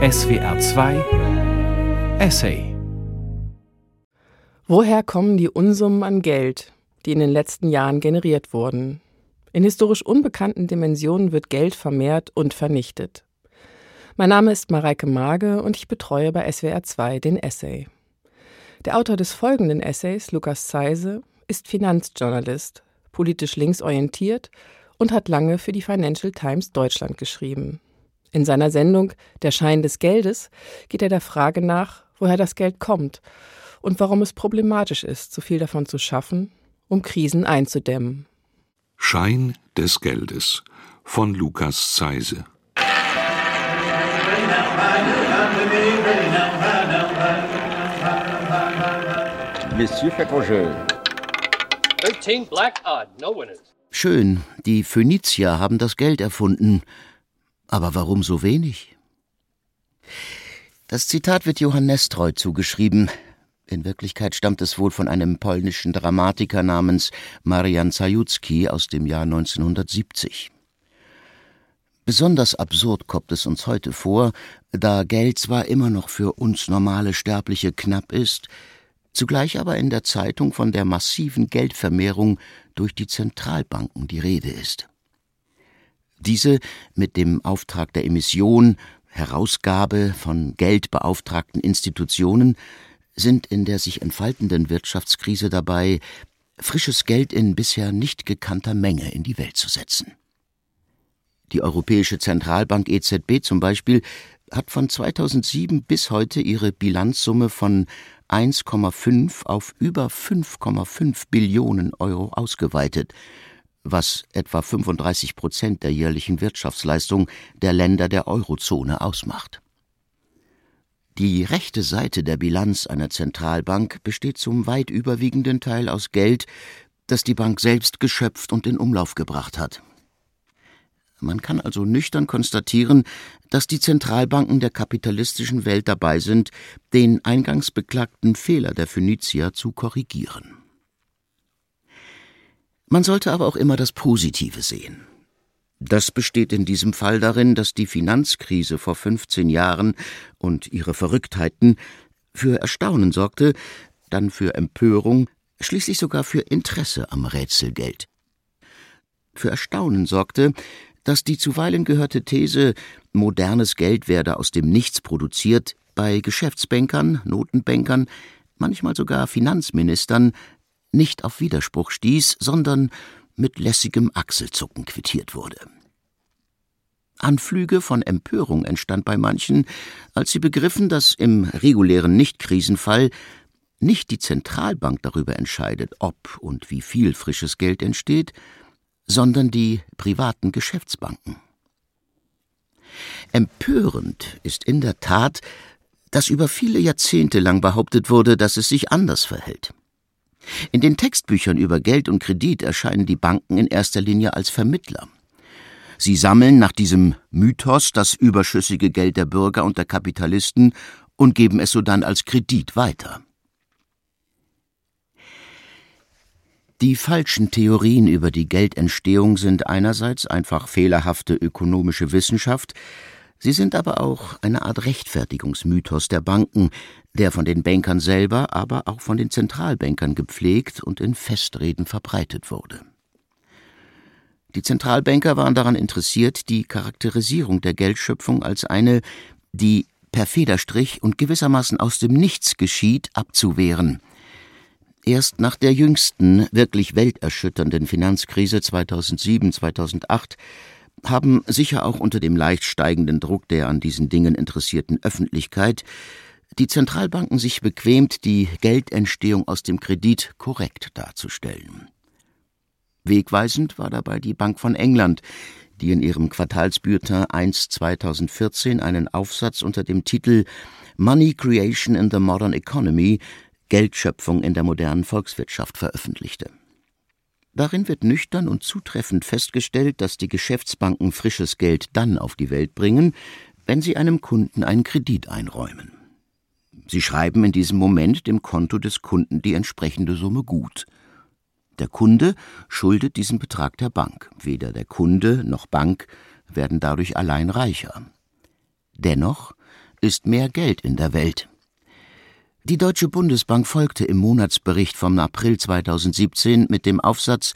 SWR 2 Essay Woher kommen die Unsummen an Geld, die in den letzten Jahren generiert wurden? In historisch unbekannten Dimensionen wird Geld vermehrt und vernichtet. Mein Name ist Mareike Mage und ich betreue bei SWR 2 den Essay. Der Autor des folgenden Essays, Lukas Zeise, ist Finanzjournalist, politisch linksorientiert und hat lange für die Financial Times Deutschland geschrieben. In seiner Sendung Der Schein des Geldes geht er der Frage nach, woher das Geld kommt und warum es problematisch ist, so viel davon zu schaffen, um Krisen einzudämmen. Schein des Geldes von Lukas Zeise Monsieur Fekroge. 13 black odd, no winners. Schön, die Phönizier haben das Geld erfunden. Aber warum so wenig? Das Zitat wird Johann Nestreu zugeschrieben. In Wirklichkeit stammt es wohl von einem polnischen Dramatiker namens Marian Zajucki aus dem Jahr 1970. Besonders absurd kommt es uns heute vor, da Geld zwar immer noch für uns normale Sterbliche knapp ist, zugleich aber in der Zeitung von der massiven Geldvermehrung durch die Zentralbanken die Rede ist. Diese mit dem Auftrag der Emission, Herausgabe von geldbeauftragten Institutionen sind in der sich entfaltenden Wirtschaftskrise dabei, frisches Geld in bisher nicht gekannter Menge in die Welt zu setzen. Die Europäische Zentralbank EZB zum Beispiel hat von 2007 bis heute ihre Bilanzsumme von 1,5 auf über 5,5 Billionen Euro ausgeweitet, was etwa 35 Prozent der jährlichen Wirtschaftsleistung der Länder der Eurozone ausmacht. Die rechte Seite der Bilanz einer Zentralbank besteht zum weit überwiegenden Teil aus Geld, das die Bank selbst geschöpft und in Umlauf gebracht hat. Man kann also nüchtern konstatieren, dass die Zentralbanken der kapitalistischen Welt dabei sind, den eingangs beklagten Fehler der Phönizier zu korrigieren. Man sollte aber auch immer das Positive sehen. Das besteht in diesem Fall darin, dass die Finanzkrise vor 15 Jahren und ihre Verrücktheiten für Erstaunen sorgte, dann für Empörung, schließlich sogar für Interesse am Rätselgeld. Für Erstaunen sorgte, dass die zuweilen gehörte These, modernes Geld werde aus dem Nichts produziert, bei Geschäftsbankern, Notenbankern, manchmal sogar Finanzministern nicht auf Widerspruch stieß, sondern mit lässigem Achselzucken quittiert wurde. Anflüge von Empörung entstand bei manchen, als sie begriffen, dass im regulären Nichtkrisenfall nicht die Zentralbank darüber entscheidet, ob und wie viel frisches Geld entsteht, sondern die privaten Geschäftsbanken. Empörend ist in der Tat, dass über viele Jahrzehnte lang behauptet wurde, dass es sich anders verhält. In den Textbüchern über Geld und Kredit erscheinen die Banken in erster Linie als Vermittler. Sie sammeln nach diesem Mythos das überschüssige Geld der Bürger und der Kapitalisten und geben es sodann als Kredit weiter. Die falschen Theorien über die Geldentstehung sind einerseits einfach fehlerhafte ökonomische Wissenschaft, sie sind aber auch eine Art Rechtfertigungsmythos der Banken, der von den Bankern selber, aber auch von den Zentralbankern gepflegt und in Festreden verbreitet wurde. Die Zentralbanker waren daran interessiert, die Charakterisierung der Geldschöpfung als eine, die per Federstrich und gewissermaßen aus dem Nichts geschieht, abzuwehren. Erst nach der jüngsten, wirklich welterschütternden Finanzkrise 2007-2008 haben sicher auch unter dem leicht steigenden Druck der an diesen Dingen interessierten Öffentlichkeit die Zentralbanken sich bequemt, die Geldentstehung aus dem Kredit korrekt darzustellen. Wegweisend war dabei die Bank von England, die in ihrem Quartalsbulletin 1 2014 einen Aufsatz unter dem Titel Money Creation in the Modern Economy Geldschöpfung in der modernen Volkswirtschaft veröffentlichte. Darin wird nüchtern und zutreffend festgestellt, dass die Geschäftsbanken frisches Geld dann auf die Welt bringen, wenn sie einem Kunden einen Kredit einräumen. Sie schreiben in diesem Moment dem Konto des Kunden die entsprechende Summe gut. Der Kunde schuldet diesen Betrag der Bank. Weder der Kunde noch Bank werden dadurch allein reicher. Dennoch ist mehr Geld in der Welt. Die Deutsche Bundesbank folgte im Monatsbericht vom April 2017 mit dem Aufsatz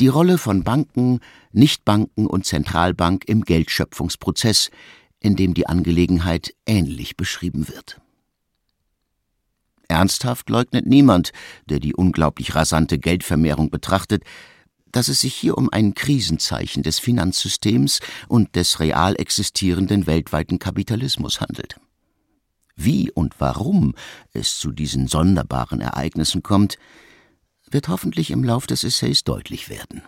Die Rolle von Banken, Nichtbanken und Zentralbank im Geldschöpfungsprozess, in dem die Angelegenheit ähnlich beschrieben wird. Ernsthaft leugnet niemand, der die unglaublich rasante Geldvermehrung betrachtet, dass es sich hier um ein Krisenzeichen des Finanzsystems und des real existierenden weltweiten Kapitalismus handelt. Wie und warum es zu diesen sonderbaren Ereignissen kommt, wird hoffentlich im Lauf des Essays deutlich werden.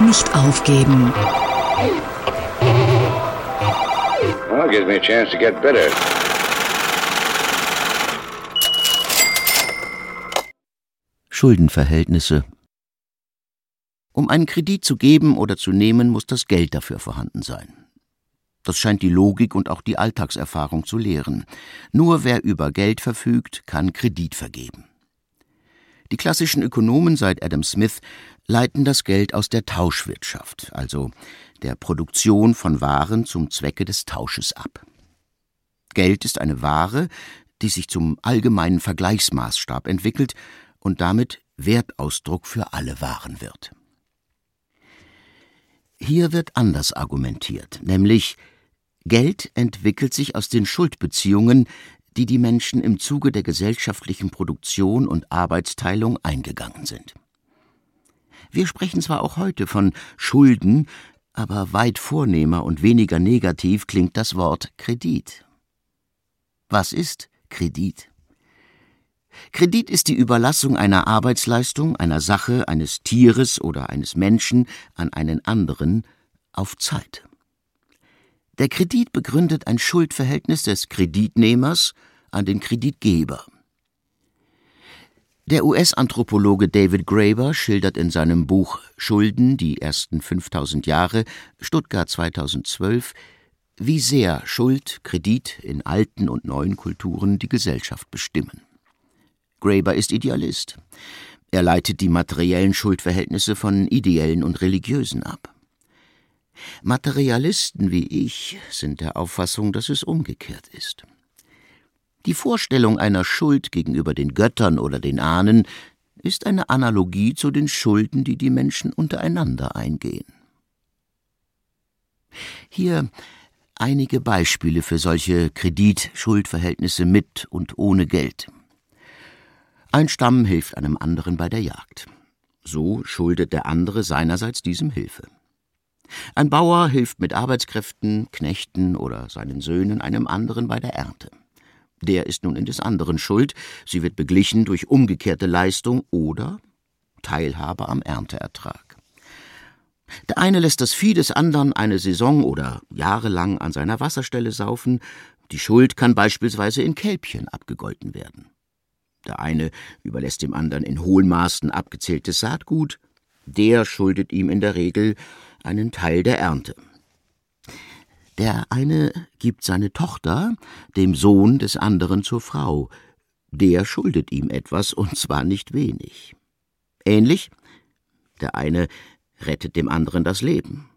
Nicht aufgeben. Well, gives me a chance to get better. Schuldenverhältnisse. Um einen Kredit zu geben oder zu nehmen, muss das Geld dafür vorhanden sein. Das scheint die Logik und auch die Alltagserfahrung zu lehren. Nur wer über Geld verfügt, kann Kredit vergeben. Die klassischen Ökonomen seit Adam Smith leiten das Geld aus der Tauschwirtschaft, also der Produktion von Waren zum Zwecke des Tausches ab. Geld ist eine Ware, die sich zum allgemeinen Vergleichsmaßstab entwickelt und damit Wertausdruck für alle Waren wird. Hier wird anders argumentiert, nämlich Geld entwickelt sich aus den Schuldbeziehungen, die die Menschen im Zuge der gesellschaftlichen Produktion und Arbeitsteilung eingegangen sind. Wir sprechen zwar auch heute von Schulden, aber weit vornehmer und weniger negativ klingt das Wort Kredit. Was ist Kredit? Kredit ist die Überlassung einer Arbeitsleistung, einer Sache, eines Tieres oder eines Menschen an einen anderen auf Zeit. Der Kredit begründet ein Schuldverhältnis des Kreditnehmers an den Kreditgeber. Der US-Anthropologe David Graeber schildert in seinem Buch Schulden, die ersten 5000 Jahre, Stuttgart 2012, wie sehr Schuld, Kredit in alten und neuen Kulturen die Gesellschaft bestimmen. Graeber ist Idealist. Er leitet die materiellen Schuldverhältnisse von ideellen und religiösen ab. Materialisten wie ich sind der Auffassung, dass es umgekehrt ist. Die Vorstellung einer Schuld gegenüber den Göttern oder den Ahnen ist eine Analogie zu den Schulden, die die Menschen untereinander eingehen. Hier einige Beispiele für solche Kredit-Schuldverhältnisse mit und ohne Geld. Ein Stamm hilft einem anderen bei der Jagd. So schuldet der andere seinerseits diesem Hilfe. Ein Bauer hilft mit Arbeitskräften, Knechten oder seinen Söhnen einem anderen bei der Ernte. Der ist nun in des anderen Schuld, sie wird beglichen durch umgekehrte Leistung oder Teilhabe am Ernteertrag. Der eine lässt das Vieh des anderen eine Saison oder jahrelang an seiner Wasserstelle saufen, die Schuld kann beispielsweise in Kälbchen abgegolten werden. Der eine überlässt dem anderen in hohen Maßen abgezähltes Saatgut, der schuldet ihm in der Regel einen Teil der Ernte. Der eine gibt seine Tochter dem Sohn des anderen zur Frau, der schuldet ihm etwas, und zwar nicht wenig. Ähnlich, der eine rettet dem anderen das Leben.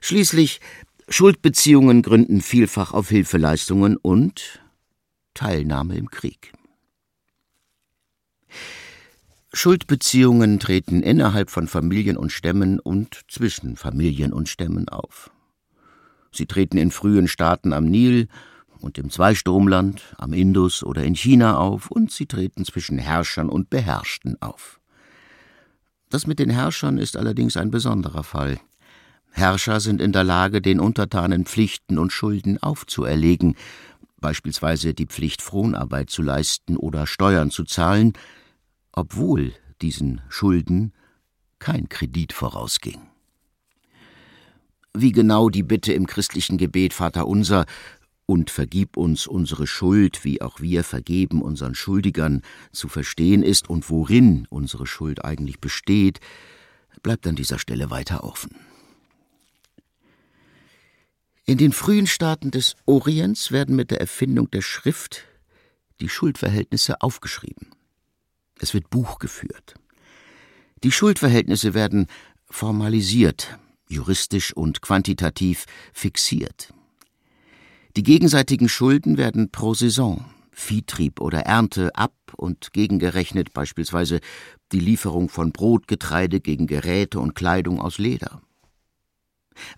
Schließlich, Schuldbeziehungen gründen vielfach auf Hilfeleistungen und Teilnahme im Krieg. Schuldbeziehungen treten innerhalb von Familien und Stämmen und zwischen Familien und Stämmen auf. Sie treten in frühen Staaten am Nil und im Zweistromland, am Indus oder in China auf, und sie treten zwischen Herrschern und Beherrschten auf. Das mit den Herrschern ist allerdings ein besonderer Fall. Herrscher sind in der Lage, den Untertanen Pflichten und Schulden aufzuerlegen, beispielsweise die Pflicht, Fronarbeit zu leisten oder Steuern zu zahlen, obwohl diesen Schulden kein Kredit vorausging. Wie genau die Bitte im christlichen Gebet Vater unser und vergib uns unsere Schuld, wie auch wir vergeben unseren Schuldigern, zu verstehen ist und worin unsere Schuld eigentlich besteht, bleibt an dieser Stelle weiter offen. In den frühen Staaten des Orients werden mit der Erfindung der Schrift die Schuldverhältnisse aufgeschrieben. Es wird Buch geführt. Die Schuldverhältnisse werden formalisiert, juristisch und quantitativ fixiert. Die gegenseitigen Schulden werden pro Saison, Viehtrieb oder Ernte ab und gegengerechnet beispielsweise die Lieferung von Brot, Getreide gegen Geräte und Kleidung aus Leder.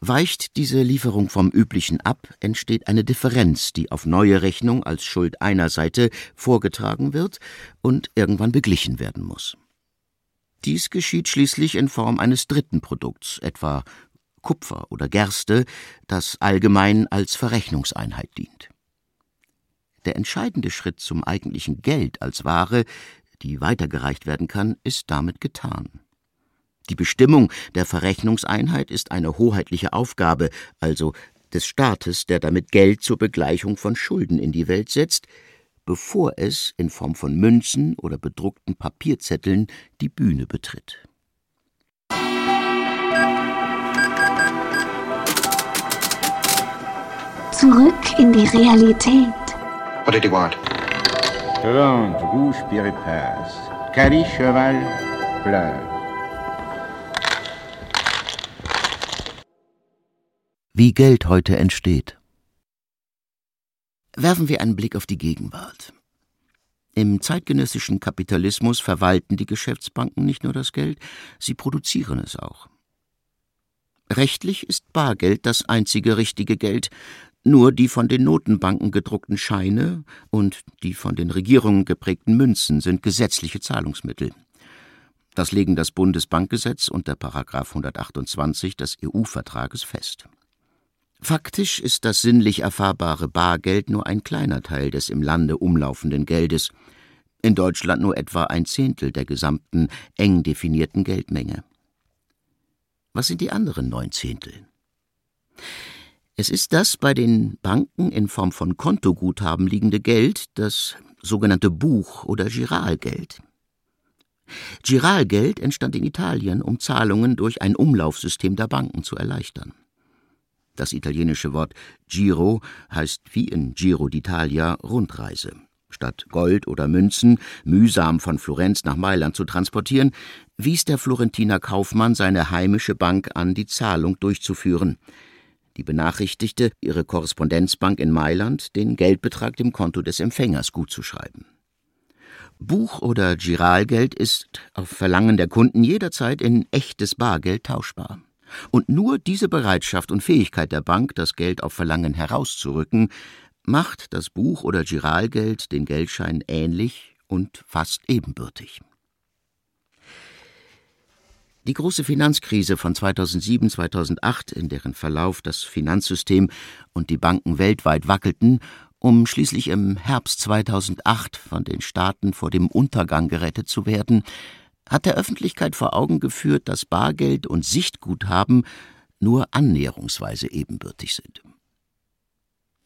Weicht diese Lieferung vom üblichen ab, entsteht eine Differenz, die auf neue Rechnung als Schuld einer Seite vorgetragen wird und irgendwann beglichen werden muss. Dies geschieht schließlich in Form eines dritten Produkts, etwa Kupfer oder Gerste, das allgemein als Verrechnungseinheit dient. Der entscheidende Schritt zum eigentlichen Geld als Ware, die weitergereicht werden kann, ist damit getan. Die Bestimmung der Verrechnungseinheit ist eine hoheitliche Aufgabe, also des Staates, der damit Geld zur Begleichung von Schulden in die Welt setzt, bevor es in Form von Münzen oder bedruckten Papierzetteln die Bühne betritt. Zurück in die Realität. What did he want? Rouge piripas. Cali cheval fleur. Wie Geld heute entsteht. Werfen wir einen Blick auf die Gegenwart. Im zeitgenössischen Kapitalismus verwalten die Geschäftsbanken nicht nur das Geld, sie produzieren es auch. Rechtlich ist Bargeld das einzige richtige Geld, nur die von den Notenbanken gedruckten Scheine und die von den Regierungen geprägten Münzen sind gesetzliche Zahlungsmittel. Das legen das Bundesbankgesetz und der Paragraph 128 des EU-Vertrages fest. Faktisch ist das sinnlich erfahrbare Bargeld nur ein kleiner Teil des im Lande umlaufenden Geldes, in Deutschland nur etwa ein Zehntel der gesamten eng definierten Geldmenge. Was sind die anderen neun Zehntel? Es ist das bei den Banken in Form von Kontoguthaben liegende Geld, das sogenannte Buch- oder Giralgeld. Giralgeld entstand in Italien, um Zahlungen durch ein Umlaufsystem der Banken zu erleichtern. Das italienische Wort Giro heißt wie in Giro d'Italia Rundreise. Statt Gold oder Münzen mühsam von Florenz nach Mailand zu transportieren, wies der Florentiner Kaufmann seine heimische Bank an, die Zahlung durchzuführen. Die benachrichtigte ihre Korrespondenzbank in Mailand, den Geldbetrag dem Konto des Empfängers gutzuschreiben. Buch- oder Giralgeld ist auf Verlangen der Kunden jederzeit in echtes Bargeld tauschbar. Und nur diese Bereitschaft und Fähigkeit der Bank, das Geld auf Verlangen herauszurücken, macht das Buch- oder Giralgeld den Geldschein ähnlich und fast ebenbürtig. Die große Finanzkrise von 2007, 2008, in deren Verlauf das Finanzsystem und die Banken weltweit wackelten, um schließlich im Herbst 2008 von den Staaten vor dem Untergang gerettet zu werden, hat der Öffentlichkeit vor Augen geführt, dass Bargeld und Sichtguthaben nur annäherungsweise ebenbürtig sind.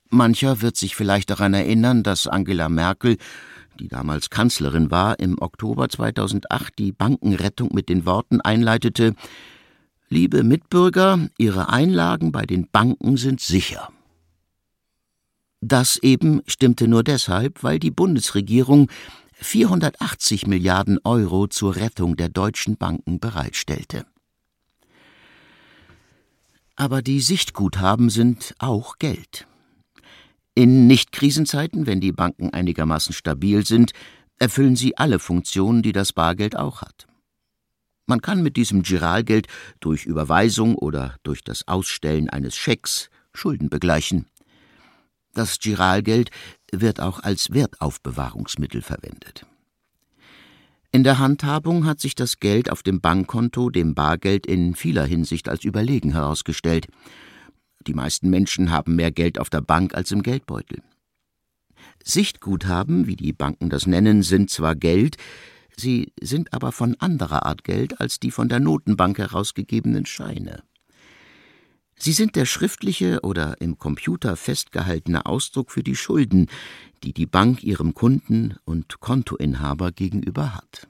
Mancher wird sich vielleicht daran erinnern, dass Angela Merkel, die damals Kanzlerin war, im Oktober 2008 die Bankenrettung mit den Worten einleitete Liebe Mitbürger, Ihre Einlagen bei den Banken sind sicher. Das eben stimmte nur deshalb, weil die Bundesregierung 480 Milliarden Euro zur Rettung der deutschen Banken bereitstellte. Aber die Sichtguthaben sind auch Geld. In Nicht-Krisenzeiten, wenn die Banken einigermaßen stabil sind, erfüllen sie alle Funktionen, die das Bargeld auch hat. Man kann mit diesem Giralgeld durch Überweisung oder durch das Ausstellen eines Schecks Schulden begleichen. Das Giralgeld wird auch als Wertaufbewahrungsmittel verwendet. In der Handhabung hat sich das Geld auf dem Bankkonto dem Bargeld in vieler Hinsicht als überlegen herausgestellt. Die meisten Menschen haben mehr Geld auf der Bank als im Geldbeutel. Sichtguthaben, wie die Banken das nennen, sind zwar Geld, sie sind aber von anderer Art Geld als die von der Notenbank herausgegebenen Scheine. Sie sind der schriftliche oder im Computer festgehaltene Ausdruck für die Schulden, die die Bank ihrem Kunden und Kontoinhaber gegenüber hat.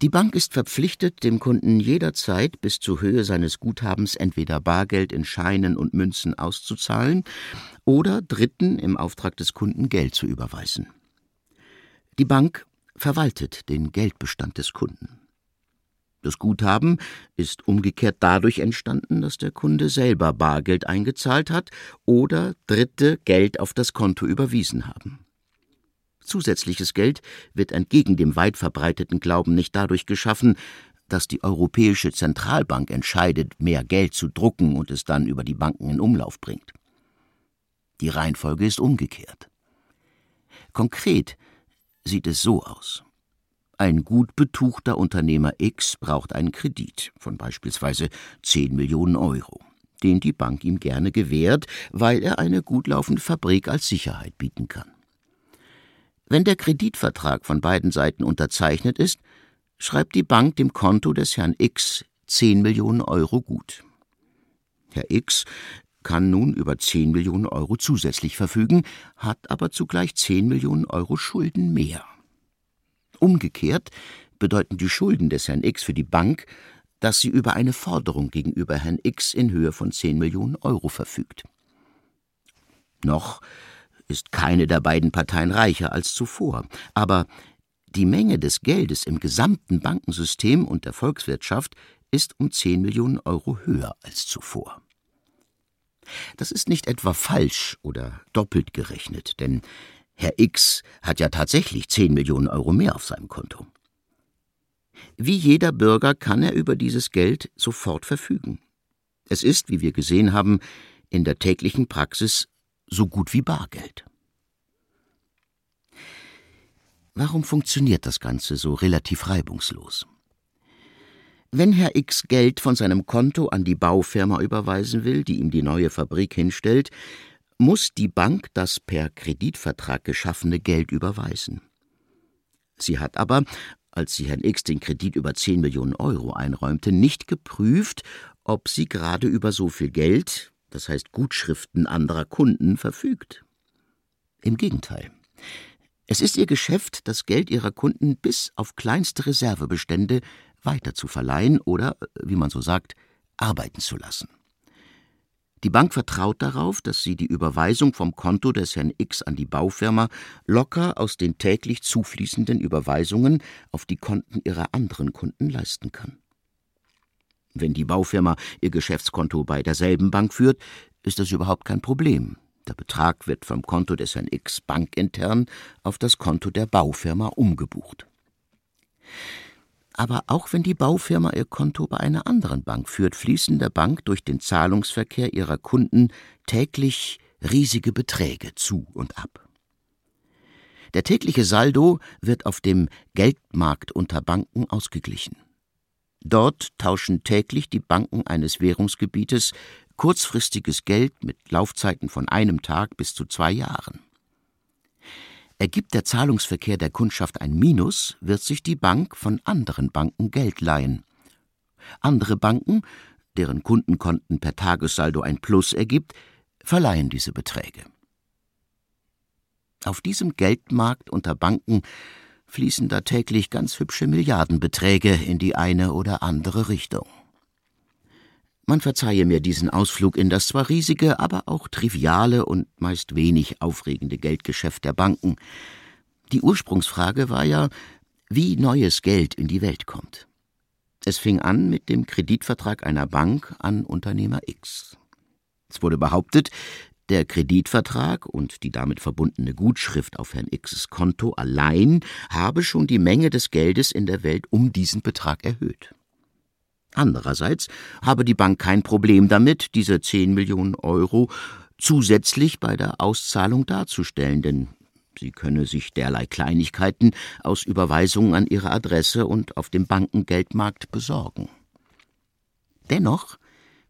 Die Bank ist verpflichtet, dem Kunden jederzeit bis zur Höhe seines Guthabens entweder Bargeld in Scheinen und Münzen auszuzahlen oder Dritten im Auftrag des Kunden Geld zu überweisen. Die Bank verwaltet den Geldbestand des Kunden. Das Guthaben ist umgekehrt dadurch entstanden, dass der Kunde selber Bargeld eingezahlt hat oder Dritte Geld auf das Konto überwiesen haben. Zusätzliches Geld wird entgegen dem weit verbreiteten Glauben nicht dadurch geschaffen, dass die Europäische Zentralbank entscheidet, mehr Geld zu drucken und es dann über die Banken in Umlauf bringt. Die Reihenfolge ist umgekehrt. Konkret sieht es so aus. Ein gut betuchter Unternehmer X braucht einen Kredit von beispielsweise 10 Millionen Euro, den die Bank ihm gerne gewährt, weil er eine gut laufende Fabrik als Sicherheit bieten kann. Wenn der Kreditvertrag von beiden Seiten unterzeichnet ist, schreibt die Bank dem Konto des Herrn X 10 Millionen Euro gut. Herr X kann nun über 10 Millionen Euro zusätzlich verfügen, hat aber zugleich 10 Millionen Euro Schulden mehr. Umgekehrt bedeuten die Schulden des Herrn X für die Bank, dass sie über eine Forderung gegenüber Herrn X in Höhe von 10 Millionen Euro verfügt. Noch ist keine der beiden Parteien reicher als zuvor, aber die Menge des Geldes im gesamten Bankensystem und der Volkswirtschaft ist um 10 Millionen Euro höher als zuvor. Das ist nicht etwa falsch oder doppelt gerechnet, denn Herr X hat ja tatsächlich 10 Millionen Euro mehr auf seinem Konto. Wie jeder Bürger kann er über dieses Geld sofort verfügen. Es ist, wie wir gesehen haben, in der täglichen Praxis so gut wie Bargeld. Warum funktioniert das Ganze so relativ reibungslos? Wenn Herr X Geld von seinem Konto an die Baufirma überweisen will, die ihm die neue Fabrik hinstellt, muss die Bank das per Kreditvertrag geschaffene Geld überweisen. Sie hat aber, als sie Herrn X den Kredit über 10 Millionen Euro einräumte, nicht geprüft, ob sie gerade über so viel Geld, das heißt Gutschriften anderer Kunden, verfügt. Im Gegenteil. Es ist ihr Geschäft, das Geld ihrer Kunden bis auf kleinste Reservebestände weiter zu verleihen oder, wie man so sagt, arbeiten zu lassen. Die Bank vertraut darauf, dass sie die Überweisung vom Konto des Herrn X an die Baufirma locker aus den täglich zufließenden Überweisungen auf die Konten ihrer anderen Kunden leisten kann. Wenn die Baufirma ihr Geschäftskonto bei derselben Bank führt, ist das überhaupt kein Problem. Der Betrag wird vom Konto des Herrn X bankintern auf das Konto der Baufirma umgebucht. Aber auch wenn die Baufirma ihr Konto bei einer anderen Bank führt, fließen der Bank durch den Zahlungsverkehr ihrer Kunden täglich riesige Beträge zu und ab. Der tägliche Saldo wird auf dem Geldmarkt unter Banken ausgeglichen. Dort tauschen täglich die Banken eines Währungsgebietes kurzfristiges Geld mit Laufzeiten von einem Tag bis zu zwei Jahren. Ergibt der Zahlungsverkehr der Kundschaft ein Minus, wird sich die Bank von anderen Banken Geld leihen. Andere Banken, deren Kundenkonten per Tagessaldo ein Plus ergibt, verleihen diese Beträge. Auf diesem Geldmarkt unter Banken fließen da täglich ganz hübsche Milliardenbeträge in die eine oder andere Richtung. Man verzeihe mir diesen Ausflug in das zwar riesige, aber auch triviale und meist wenig aufregende Geldgeschäft der Banken. Die Ursprungsfrage war ja, wie neues Geld in die Welt kommt. Es fing an mit dem Kreditvertrag einer Bank an Unternehmer X. Es wurde behauptet, der Kreditvertrag und die damit verbundene Gutschrift auf Herrn Xs Konto allein habe schon die Menge des Geldes in der Welt um diesen Betrag erhöht. Andererseits habe die Bank kein Problem damit, diese 10 Millionen Euro zusätzlich bei der Auszahlung darzustellen, denn sie könne sich derlei Kleinigkeiten aus Überweisungen an ihre Adresse und auf dem Bankengeldmarkt besorgen. Dennoch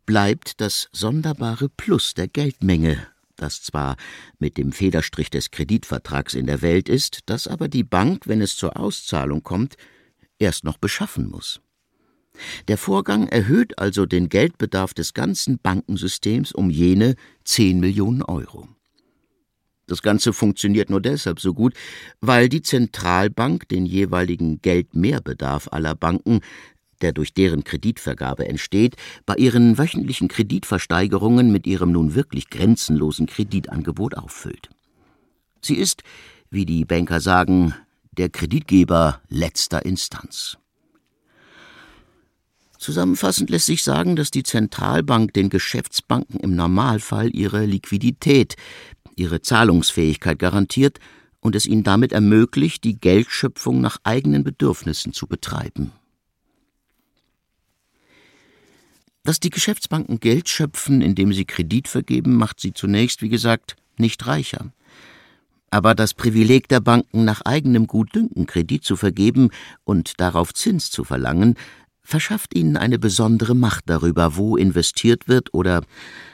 bleibt das sonderbare Plus der Geldmenge, das zwar mit dem Federstrich des Kreditvertrags in der Welt ist, das aber die Bank, wenn es zur Auszahlung kommt, erst noch beschaffen muss. Der Vorgang erhöht also den Geldbedarf des ganzen Bankensystems um jene 10 Millionen Euro. Das Ganze funktioniert nur deshalb so gut, weil die Zentralbank den jeweiligen Geldmehrbedarf aller Banken, der durch deren Kreditvergabe entsteht, bei ihren wöchentlichen Kreditversteigerungen mit ihrem nun wirklich grenzenlosen Kreditangebot auffüllt. Sie ist, wie die Banker sagen, der Kreditgeber letzter Instanz. Zusammenfassend lässt sich sagen, dass die Zentralbank den Geschäftsbanken im Normalfall ihre Liquidität, ihre Zahlungsfähigkeit garantiert und es ihnen damit ermöglicht, die Geldschöpfung nach eigenen Bedürfnissen zu betreiben. Dass die Geschäftsbanken Geld schöpfen, indem sie Kredit vergeben, macht sie zunächst, wie gesagt, nicht reicher. Aber das Privileg der Banken, nach eigenem Gutdünken Kredit zu vergeben und darauf Zins zu verlangen, verschafft ihnen eine besondere Macht darüber, wo investiert wird oder,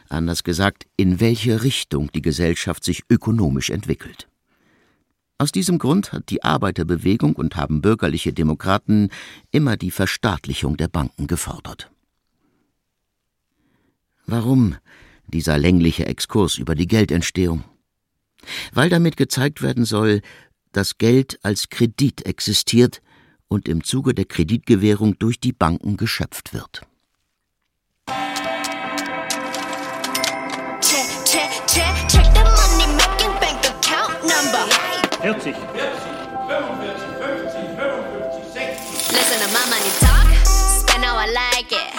anders gesagt, in welche Richtung die Gesellschaft sich ökonomisch entwickelt. Aus diesem Grund hat die Arbeiterbewegung und haben bürgerliche Demokraten immer die Verstaatlichung der Banken gefordert. Warum dieser längliche Exkurs über die Geldentstehung? Weil damit gezeigt werden soll, dass Geld als Kredit existiert und im Zuge der Kreditgewährung durch die Banken geschöpft wird. Number. 40. 40, 45, 50, 55, 60. Listen to my money talk, spend how I like it.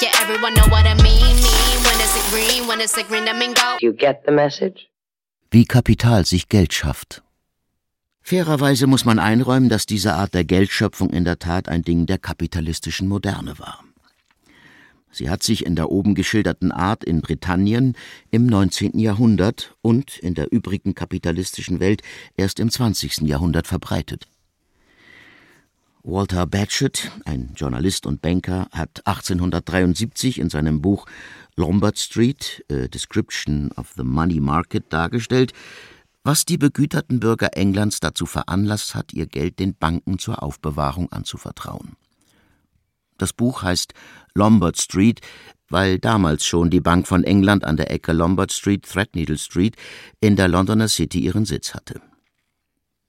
Yeah, everyone know what I mean, mean. When it's a green, when it's a green, I mean go. You get the message? Wie Kapital sich Geld schafft. Fairerweise muss man einräumen, dass diese Art der Geldschöpfung in der Tat ein Ding der kapitalistischen Moderne war. Sie hat sich in der oben geschilderten Art in Britannien im 19. Jahrhundert und in der übrigen kapitalistischen Welt erst im 20. Jahrhundert verbreitet. Walter Batchett, ein Journalist und Banker, hat 1873 in seinem Buch Lombard Street, A Description of the Money Market dargestellt, was die begüterten Bürger Englands dazu veranlasst hat, ihr Geld den Banken zur Aufbewahrung anzuvertrauen. Das Buch heißt Lombard Street, weil damals schon die Bank von England an der Ecke Lombard Street, Threadneedle Street in der Londoner City ihren Sitz hatte.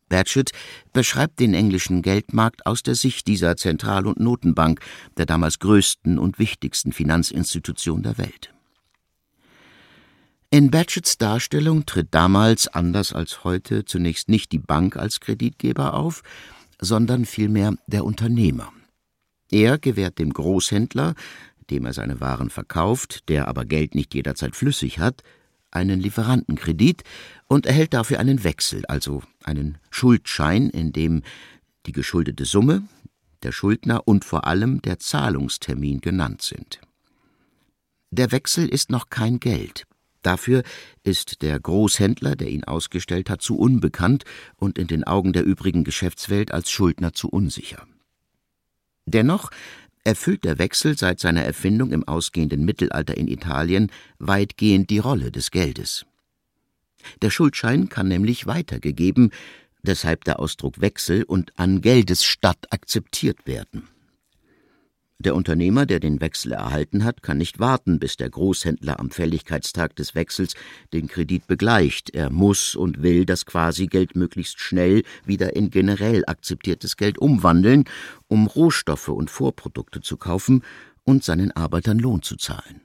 Batchett beschreibt den englischen Geldmarkt aus der Sicht dieser Zentral- und Notenbank, der damals größten und wichtigsten Finanzinstitution der Welt. In Batchetts Darstellung tritt damals, anders als heute, zunächst nicht die Bank als Kreditgeber auf, sondern vielmehr der Unternehmer. Er gewährt dem Großhändler, dem er seine Waren verkauft, der aber Geld nicht jederzeit flüssig hat, einen Lieferantenkredit und erhält dafür einen Wechsel, also einen Schuldschein, in dem die geschuldete Summe, der Schuldner und vor allem der Zahlungstermin genannt sind. Der Wechsel ist noch kein Geld, Dafür ist der Großhändler, der ihn ausgestellt hat, zu unbekannt und in den Augen der übrigen Geschäftswelt als Schuldner zu unsicher. Dennoch erfüllt der Wechsel seit seiner Erfindung im ausgehenden Mittelalter in Italien weitgehend die Rolle des Geldes. Der Schuldschein kann nämlich weitergegeben, deshalb der Ausdruck Wechsel und an Geldesstatt akzeptiert werden. Der Unternehmer, der den Wechsel erhalten hat, kann nicht warten, bis der Großhändler am Fälligkeitstag des Wechsels den Kredit begleicht. Er muss und will das Quasi-Geld möglichst schnell wieder in generell akzeptiertes Geld umwandeln, um Rohstoffe und Vorprodukte zu kaufen und seinen Arbeitern Lohn zu zahlen.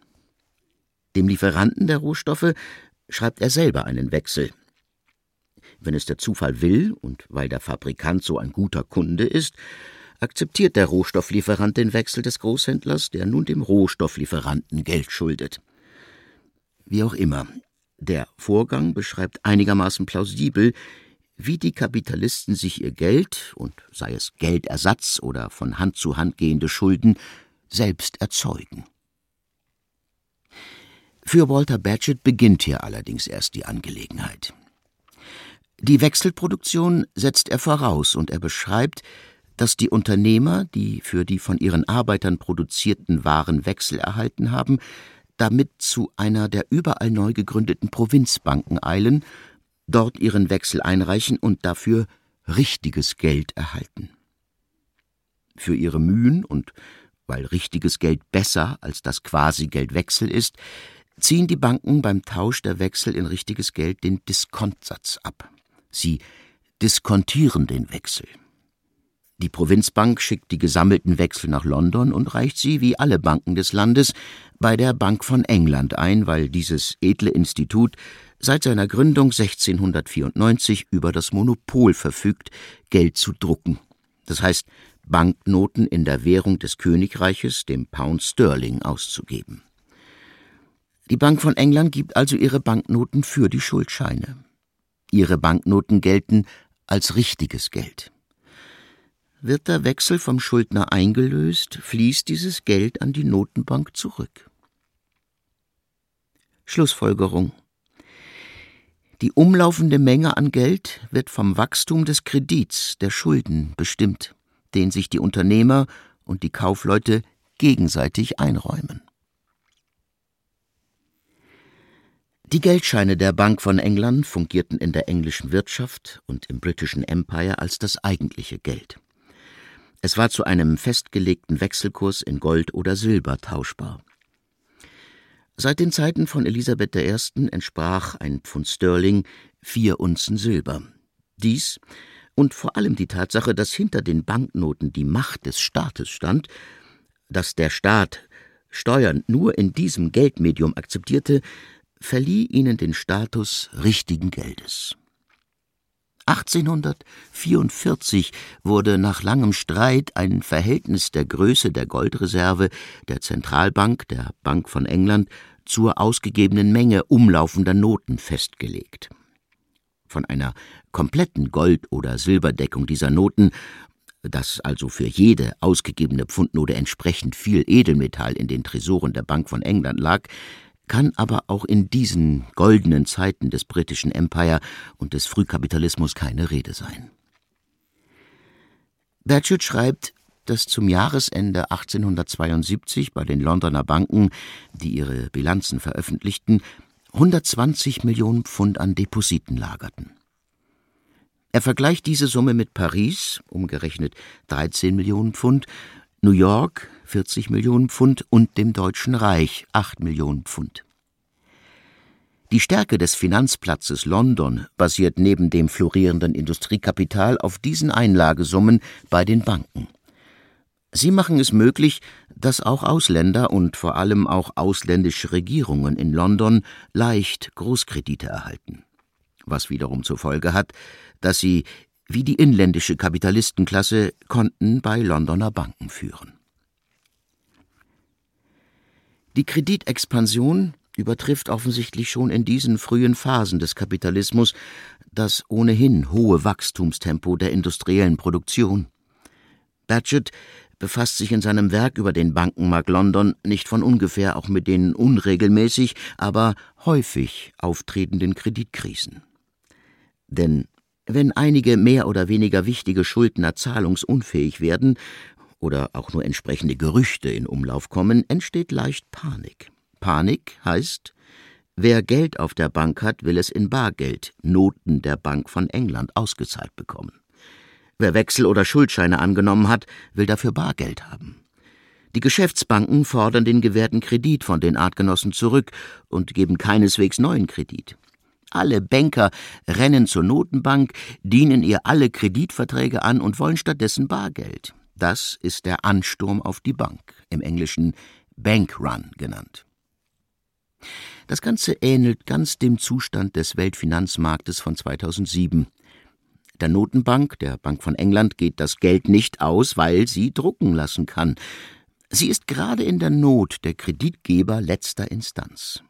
Dem Lieferanten der Rohstoffe schreibt er selber einen Wechsel. Wenn es der Zufall will und weil der Fabrikant so ein guter Kunde ist, akzeptiert der Rohstofflieferant den Wechsel des Großhändlers, der nun dem Rohstofflieferanten Geld schuldet. Wie auch immer, der Vorgang beschreibt einigermaßen plausibel, wie die Kapitalisten sich ihr Geld, und sei es Geldersatz oder von Hand zu Hand gehende Schulden, selbst erzeugen. Für Walter Batchett beginnt hier allerdings erst die Angelegenheit. Die Wechselproduktion setzt er voraus und er beschreibt, dass die Unternehmer, die für die von ihren Arbeitern produzierten Waren Wechsel erhalten haben, damit zu einer der überall neu gegründeten Provinzbanken eilen, dort ihren Wechsel einreichen und dafür richtiges Geld erhalten. Für ihre Mühen und weil richtiges Geld besser als das Quasi-Geldwechsel ist, ziehen die Banken beim Tausch der Wechsel in richtiges Geld den Diskontsatz ab. Sie diskontieren den Wechsel. Die Provinzbank schickt die gesammelten Wechsel nach London und reicht sie, wie alle Banken des Landes, bei der Bank von England ein, weil dieses edle Institut seit seiner Gründung 1694 über das Monopol verfügt, Geld zu drucken. Das heißt, Banknoten in der Währung des Königreiches, dem Pound Sterling, auszugeben. Die Bank von England gibt also ihre Banknoten für die Schuldscheine. Ihre Banknoten gelten als richtiges Geld. Wird der Wechsel vom Schuldner eingelöst, fließt dieses Geld an die Notenbank zurück. Schlussfolgerung Die umlaufende Menge an Geld wird vom Wachstum des Kredits, der Schulden, bestimmt, den sich die Unternehmer und die Kaufleute gegenseitig einräumen. Die Geldscheine der Bank von England fungierten in der englischen Wirtschaft und im britischen Empire als das eigentliche Geld. Es war zu einem festgelegten Wechselkurs in Gold oder Silber tauschbar. Seit den Zeiten von Elisabeth I. entsprach ein Pfund Sterling vier Unzen Silber. Dies und vor allem die Tatsache, dass hinter den Banknoten die Macht des Staates stand, dass der Staat Steuern nur in diesem Geldmedium akzeptierte, verlieh ihnen den Status richtigen Geldes. 1844 wurde nach langem Streit ein Verhältnis der Größe der Goldreserve der Zentralbank, der Bank von England, zur ausgegebenen Menge umlaufender Noten festgelegt. Von einer kompletten Gold- oder Silberdeckung dieser Noten, dass also für jede ausgegebene Pfundnote entsprechend viel Edelmetall in den Tresoren der Bank von England lag, kann aber auch in diesen goldenen Zeiten des britischen Empire und des Frühkapitalismus keine Rede sein. Batchett schreibt, dass zum Jahresende 1872 bei den Londoner Banken, die ihre Bilanzen veröffentlichten, 120 Millionen Pfund an Depositen lagerten. Er vergleicht diese Summe mit Paris, umgerechnet 13 Millionen Pfund, New York 40 Millionen Pfund und dem Deutschen Reich 8 Millionen Pfund. Die Stärke des Finanzplatzes London basiert neben dem florierenden Industriekapital auf diesen Einlagesummen bei den Banken. Sie machen es möglich, dass auch Ausländer und vor allem auch ausländische Regierungen in London leicht Großkredite erhalten, was wiederum zur Folge hat, dass sie wie die inländische Kapitalistenklasse Konten bei Londoner Banken führen. Die Kreditexpansion übertrifft offensichtlich schon in diesen frühen Phasen des Kapitalismus das ohnehin hohe Wachstumstempo der industriellen Produktion. Batchett befasst sich in seinem Werk über den Bankenmarkt London nicht von ungefähr auch mit den unregelmäßig, aber häufig auftretenden Kreditkrisen. Denn wenn einige mehr oder weniger wichtige Schuldner zahlungsunfähig werden oder auch nur entsprechende Gerüchte in Umlauf kommen, entsteht leicht Panik. Panik heißt, wer Geld auf der Bank hat, will es in Bargeld, Noten der Bank von England, ausgezahlt bekommen. Wer Wechsel oder Schuldscheine angenommen hat, will dafür Bargeld haben. Die Geschäftsbanken fordern den gewährten Kredit von den Artgenossen zurück und geben keineswegs neuen Kredit. Alle Banker rennen zur Notenbank, dienen ihr alle Kreditverträge an und wollen stattdessen Bargeld. Das ist der Ansturm auf die Bank, im Englischen Bankrun genannt. Das Ganze ähnelt ganz dem Zustand des Weltfinanzmarktes von 2007. Der Notenbank, der Bank von England, geht das Geld nicht aus, weil sie drucken lassen kann. Sie ist gerade in der Not der Kreditgeber letzter Instanz.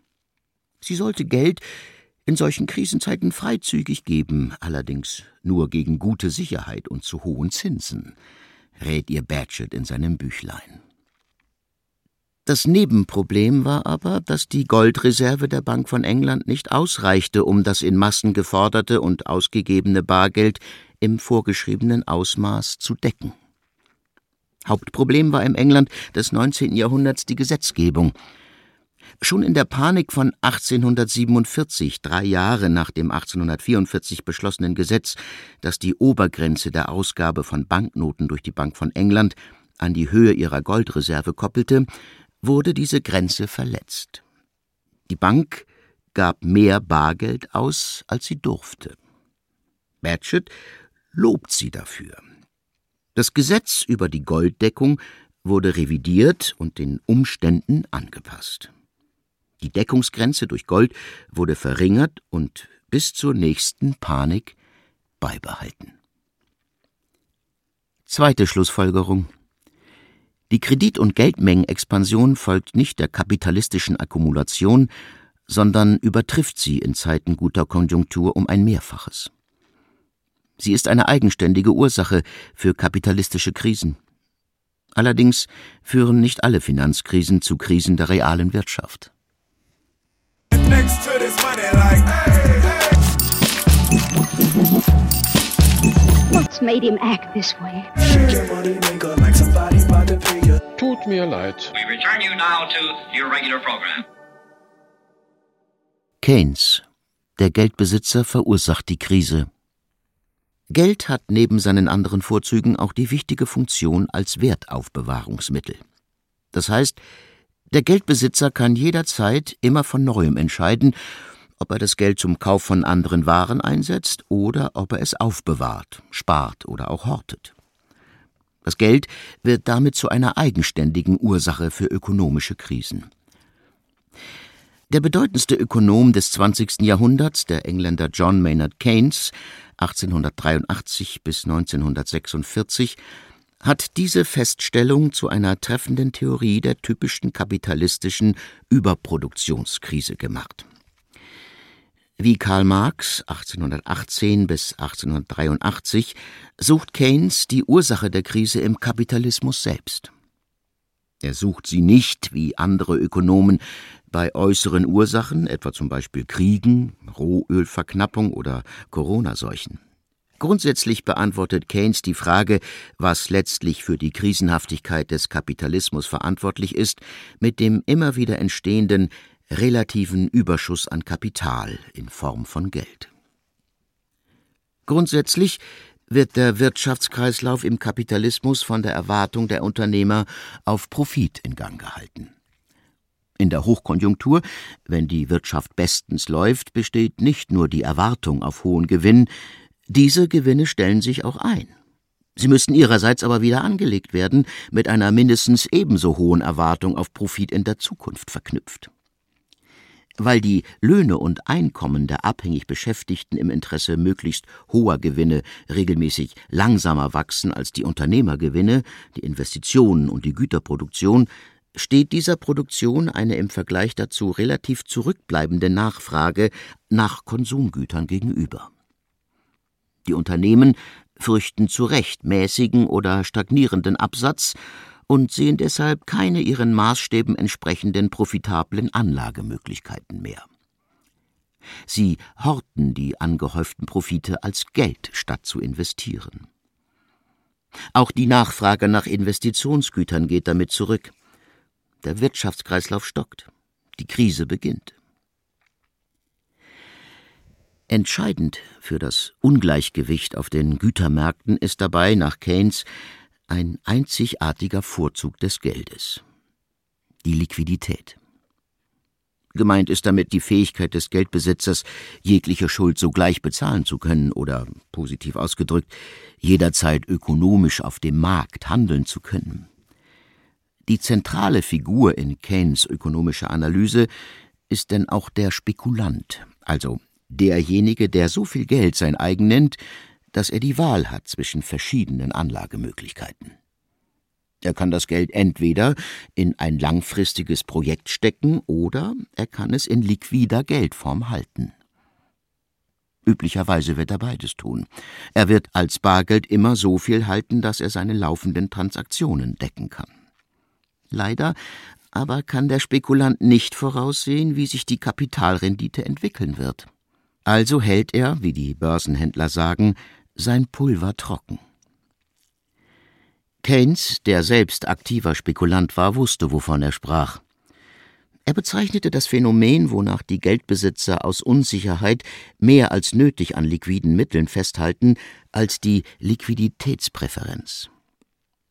Sie sollte Geld in solchen Krisenzeiten freizügig geben, allerdings nur gegen gute Sicherheit und zu hohen Zinsen, rät ihr Batchett in seinem Büchlein. Das Nebenproblem war aber, dass die Goldreserve der Bank von England nicht ausreichte, um das in Massen geforderte und ausgegebene Bargeld im vorgeschriebenen Ausmaß zu decken. Hauptproblem war im England des 19. Jahrhunderts die Gesetzgebung. Schon in der Panik von 1847, drei Jahre nach dem 1844 beschlossenen Gesetz, das die Obergrenze der Ausgabe von Banknoten durch die Bank von England an die Höhe ihrer Goldreserve koppelte, wurde diese Grenze verletzt. Die Bank gab mehr Bargeld aus, als sie durfte. Batchett lobt sie dafür. Das Gesetz über die Golddeckung wurde revidiert und den Umständen angepasst. Die Deckungsgrenze durch Gold wurde verringert und bis zur nächsten Panik beibehalten. Zweite Schlussfolgerung. Die Kredit- und Geldmengenexpansion folgt nicht der kapitalistischen Akkumulation, sondern übertrifft sie in Zeiten guter Konjunktur um ein Mehrfaches. Sie ist eine eigenständige Ursache für kapitalistische Krisen. Allerdings führen nicht alle Finanzkrisen zu Krisen der realen Wirtschaft. What's made him act this way? Tut mir leid. We return you now to your regular program. Keynes, der Geldbesitzer, verursacht die Krise. Geld hat neben seinen anderen Vorzügen auch die wichtige Funktion als Wertaufbewahrungsmittel. Das heißt, der Geldbesitzer kann jederzeit immer von neuem entscheiden, ob er das Geld zum Kauf von anderen Waren einsetzt oder ob er es aufbewahrt, spart oder auch hortet. Das Geld wird damit zu einer eigenständigen Ursache für ökonomische Krisen. Der bedeutendste Ökonom des 20. Jahrhunderts, der Engländer John Maynard Keynes, 1883 bis 1946, hat diese Feststellung zu einer treffenden Theorie der typischen kapitalistischen Überproduktionskrise gemacht. Wie Karl Marx 1818 bis 1883 sucht Keynes die Ursache der Krise im Kapitalismus selbst. Er sucht sie nicht, wie andere Ökonomen, bei äußeren Ursachen, etwa zum Beispiel Kriegen, Rohölverknappung oder Corona-Seuchen. Grundsätzlich beantwortet Keynes die Frage, was letztlich für die Krisenhaftigkeit des Kapitalismus verantwortlich ist, mit dem immer wieder entstehenden relativen Überschuss an Kapital in Form von Geld. Grundsätzlich wird der Wirtschaftskreislauf im Kapitalismus von der Erwartung der Unternehmer auf Profit in Gang gehalten. In der Hochkonjunktur, wenn die Wirtschaft bestens läuft, besteht nicht nur die Erwartung auf hohen Gewinn, diese Gewinne stellen sich auch ein. Sie müssten ihrerseits aber wieder angelegt werden, mit einer mindestens ebenso hohen Erwartung auf Profit in der Zukunft verknüpft. Weil die Löhne und Einkommen der abhängig Beschäftigten im Interesse möglichst hoher Gewinne regelmäßig langsamer wachsen als die Unternehmergewinne, die Investitionen und die Güterproduktion, steht dieser Produktion eine im Vergleich dazu relativ zurückbleibende Nachfrage nach Konsumgütern gegenüber. Die Unternehmen fürchten zu Recht mäßigen oder stagnierenden Absatz und sehen deshalb keine ihren Maßstäben entsprechenden profitablen Anlagemöglichkeiten mehr. Sie horten die angehäuften Profite als Geld statt zu investieren. Auch die Nachfrage nach Investitionsgütern geht damit zurück. Der Wirtschaftskreislauf stockt. Die Krise beginnt. Entscheidend für das Ungleichgewicht auf den Gütermärkten ist dabei nach Keynes ein einzigartiger Vorzug des Geldes die Liquidität. Gemeint ist damit die Fähigkeit des Geldbesitzers, jegliche Schuld sogleich bezahlen zu können oder, positiv ausgedrückt, jederzeit ökonomisch auf dem Markt handeln zu können. Die zentrale Figur in Keynes ökonomischer Analyse ist denn auch der Spekulant, also derjenige, der so viel Geld sein eigen nennt, dass er die Wahl hat zwischen verschiedenen Anlagemöglichkeiten. Er kann das Geld entweder in ein langfristiges Projekt stecken oder er kann es in liquider Geldform halten. Üblicherweise wird er beides tun. Er wird als Bargeld immer so viel halten, dass er seine laufenden Transaktionen decken kann. Leider aber kann der Spekulant nicht voraussehen, wie sich die Kapitalrendite entwickeln wird. Also hält er, wie die Börsenhändler sagen, sein Pulver trocken. Keynes, der selbst aktiver Spekulant war, wusste, wovon er sprach. Er bezeichnete das Phänomen, wonach die Geldbesitzer aus Unsicherheit mehr als nötig an liquiden Mitteln festhalten, als die Liquiditätspräferenz.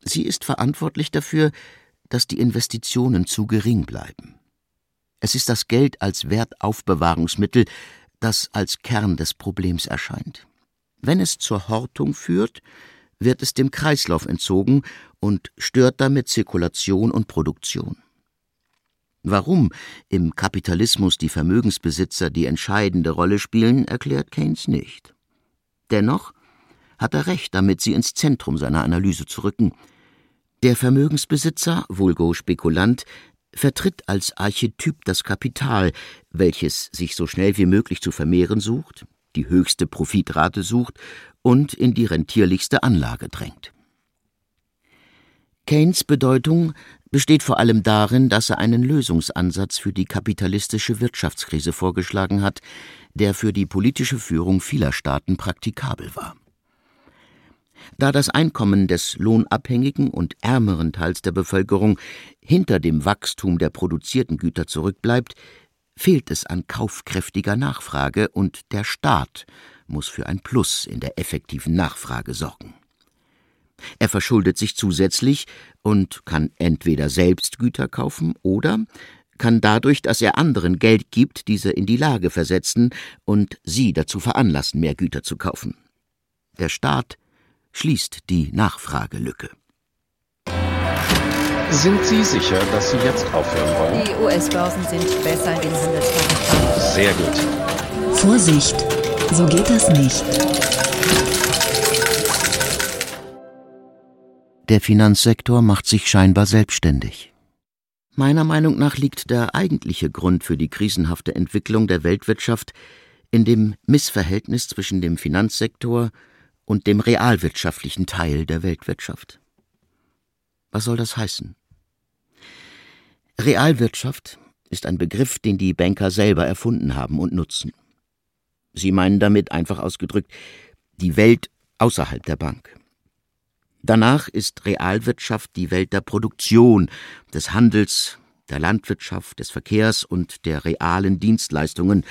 Sie ist verantwortlich dafür, dass die Investitionen zu gering bleiben. Es ist das Geld als Wertaufbewahrungsmittel, das als Kern des Problems erscheint. Wenn es zur Hortung führt, wird es dem Kreislauf entzogen und stört damit Zirkulation und Produktion. Warum im Kapitalismus die Vermögensbesitzer die entscheidende Rolle spielen, erklärt Keynes nicht. Dennoch hat er recht damit, sie ins Zentrum seiner Analyse zu rücken. Der Vermögensbesitzer, vulgo Spekulant, vertritt als Archetyp das Kapital, welches sich so schnell wie möglich zu vermehren sucht, die höchste Profitrate sucht und in die rentierlichste Anlage drängt. Keynes Bedeutung besteht vor allem darin, dass er einen Lösungsansatz für die kapitalistische Wirtschaftskrise vorgeschlagen hat, der für die politische Führung vieler Staaten praktikabel war. Da das Einkommen des lohnabhängigen und ärmeren Teils der Bevölkerung hinter dem Wachstum der produzierten Güter zurückbleibt, fehlt es an kaufkräftiger Nachfrage und der Staat muss für ein Plus in der effektiven Nachfrage sorgen. Er verschuldet sich zusätzlich und kann entweder selbst Güter kaufen oder kann dadurch, dass er anderen Geld gibt, diese in die Lage versetzen und sie dazu veranlassen, mehr Güter zu kaufen. Der Staat schließt die Nachfragelücke. Sind Sie sicher, dass Sie jetzt aufhören wollen? Die US-Börsen sind besser in den Handelstagen. Sehr gut. Vorsicht, so geht das nicht. Der Finanzsektor macht sich scheinbar selbstständig. Meiner Meinung nach liegt der eigentliche Grund für die krisenhafte Entwicklung der Weltwirtschaft in dem Missverhältnis zwischen dem Finanzsektor und dem realwirtschaftlichen Teil der Weltwirtschaft. Was soll das heißen? Realwirtschaft ist ein Begriff, den die Banker selber erfunden haben und nutzen. Sie meinen damit einfach ausgedrückt die Welt außerhalb der Bank. Danach ist Realwirtschaft die Welt der Produktion, des Handels, der Landwirtschaft, des Verkehrs und der realen Dienstleistungen,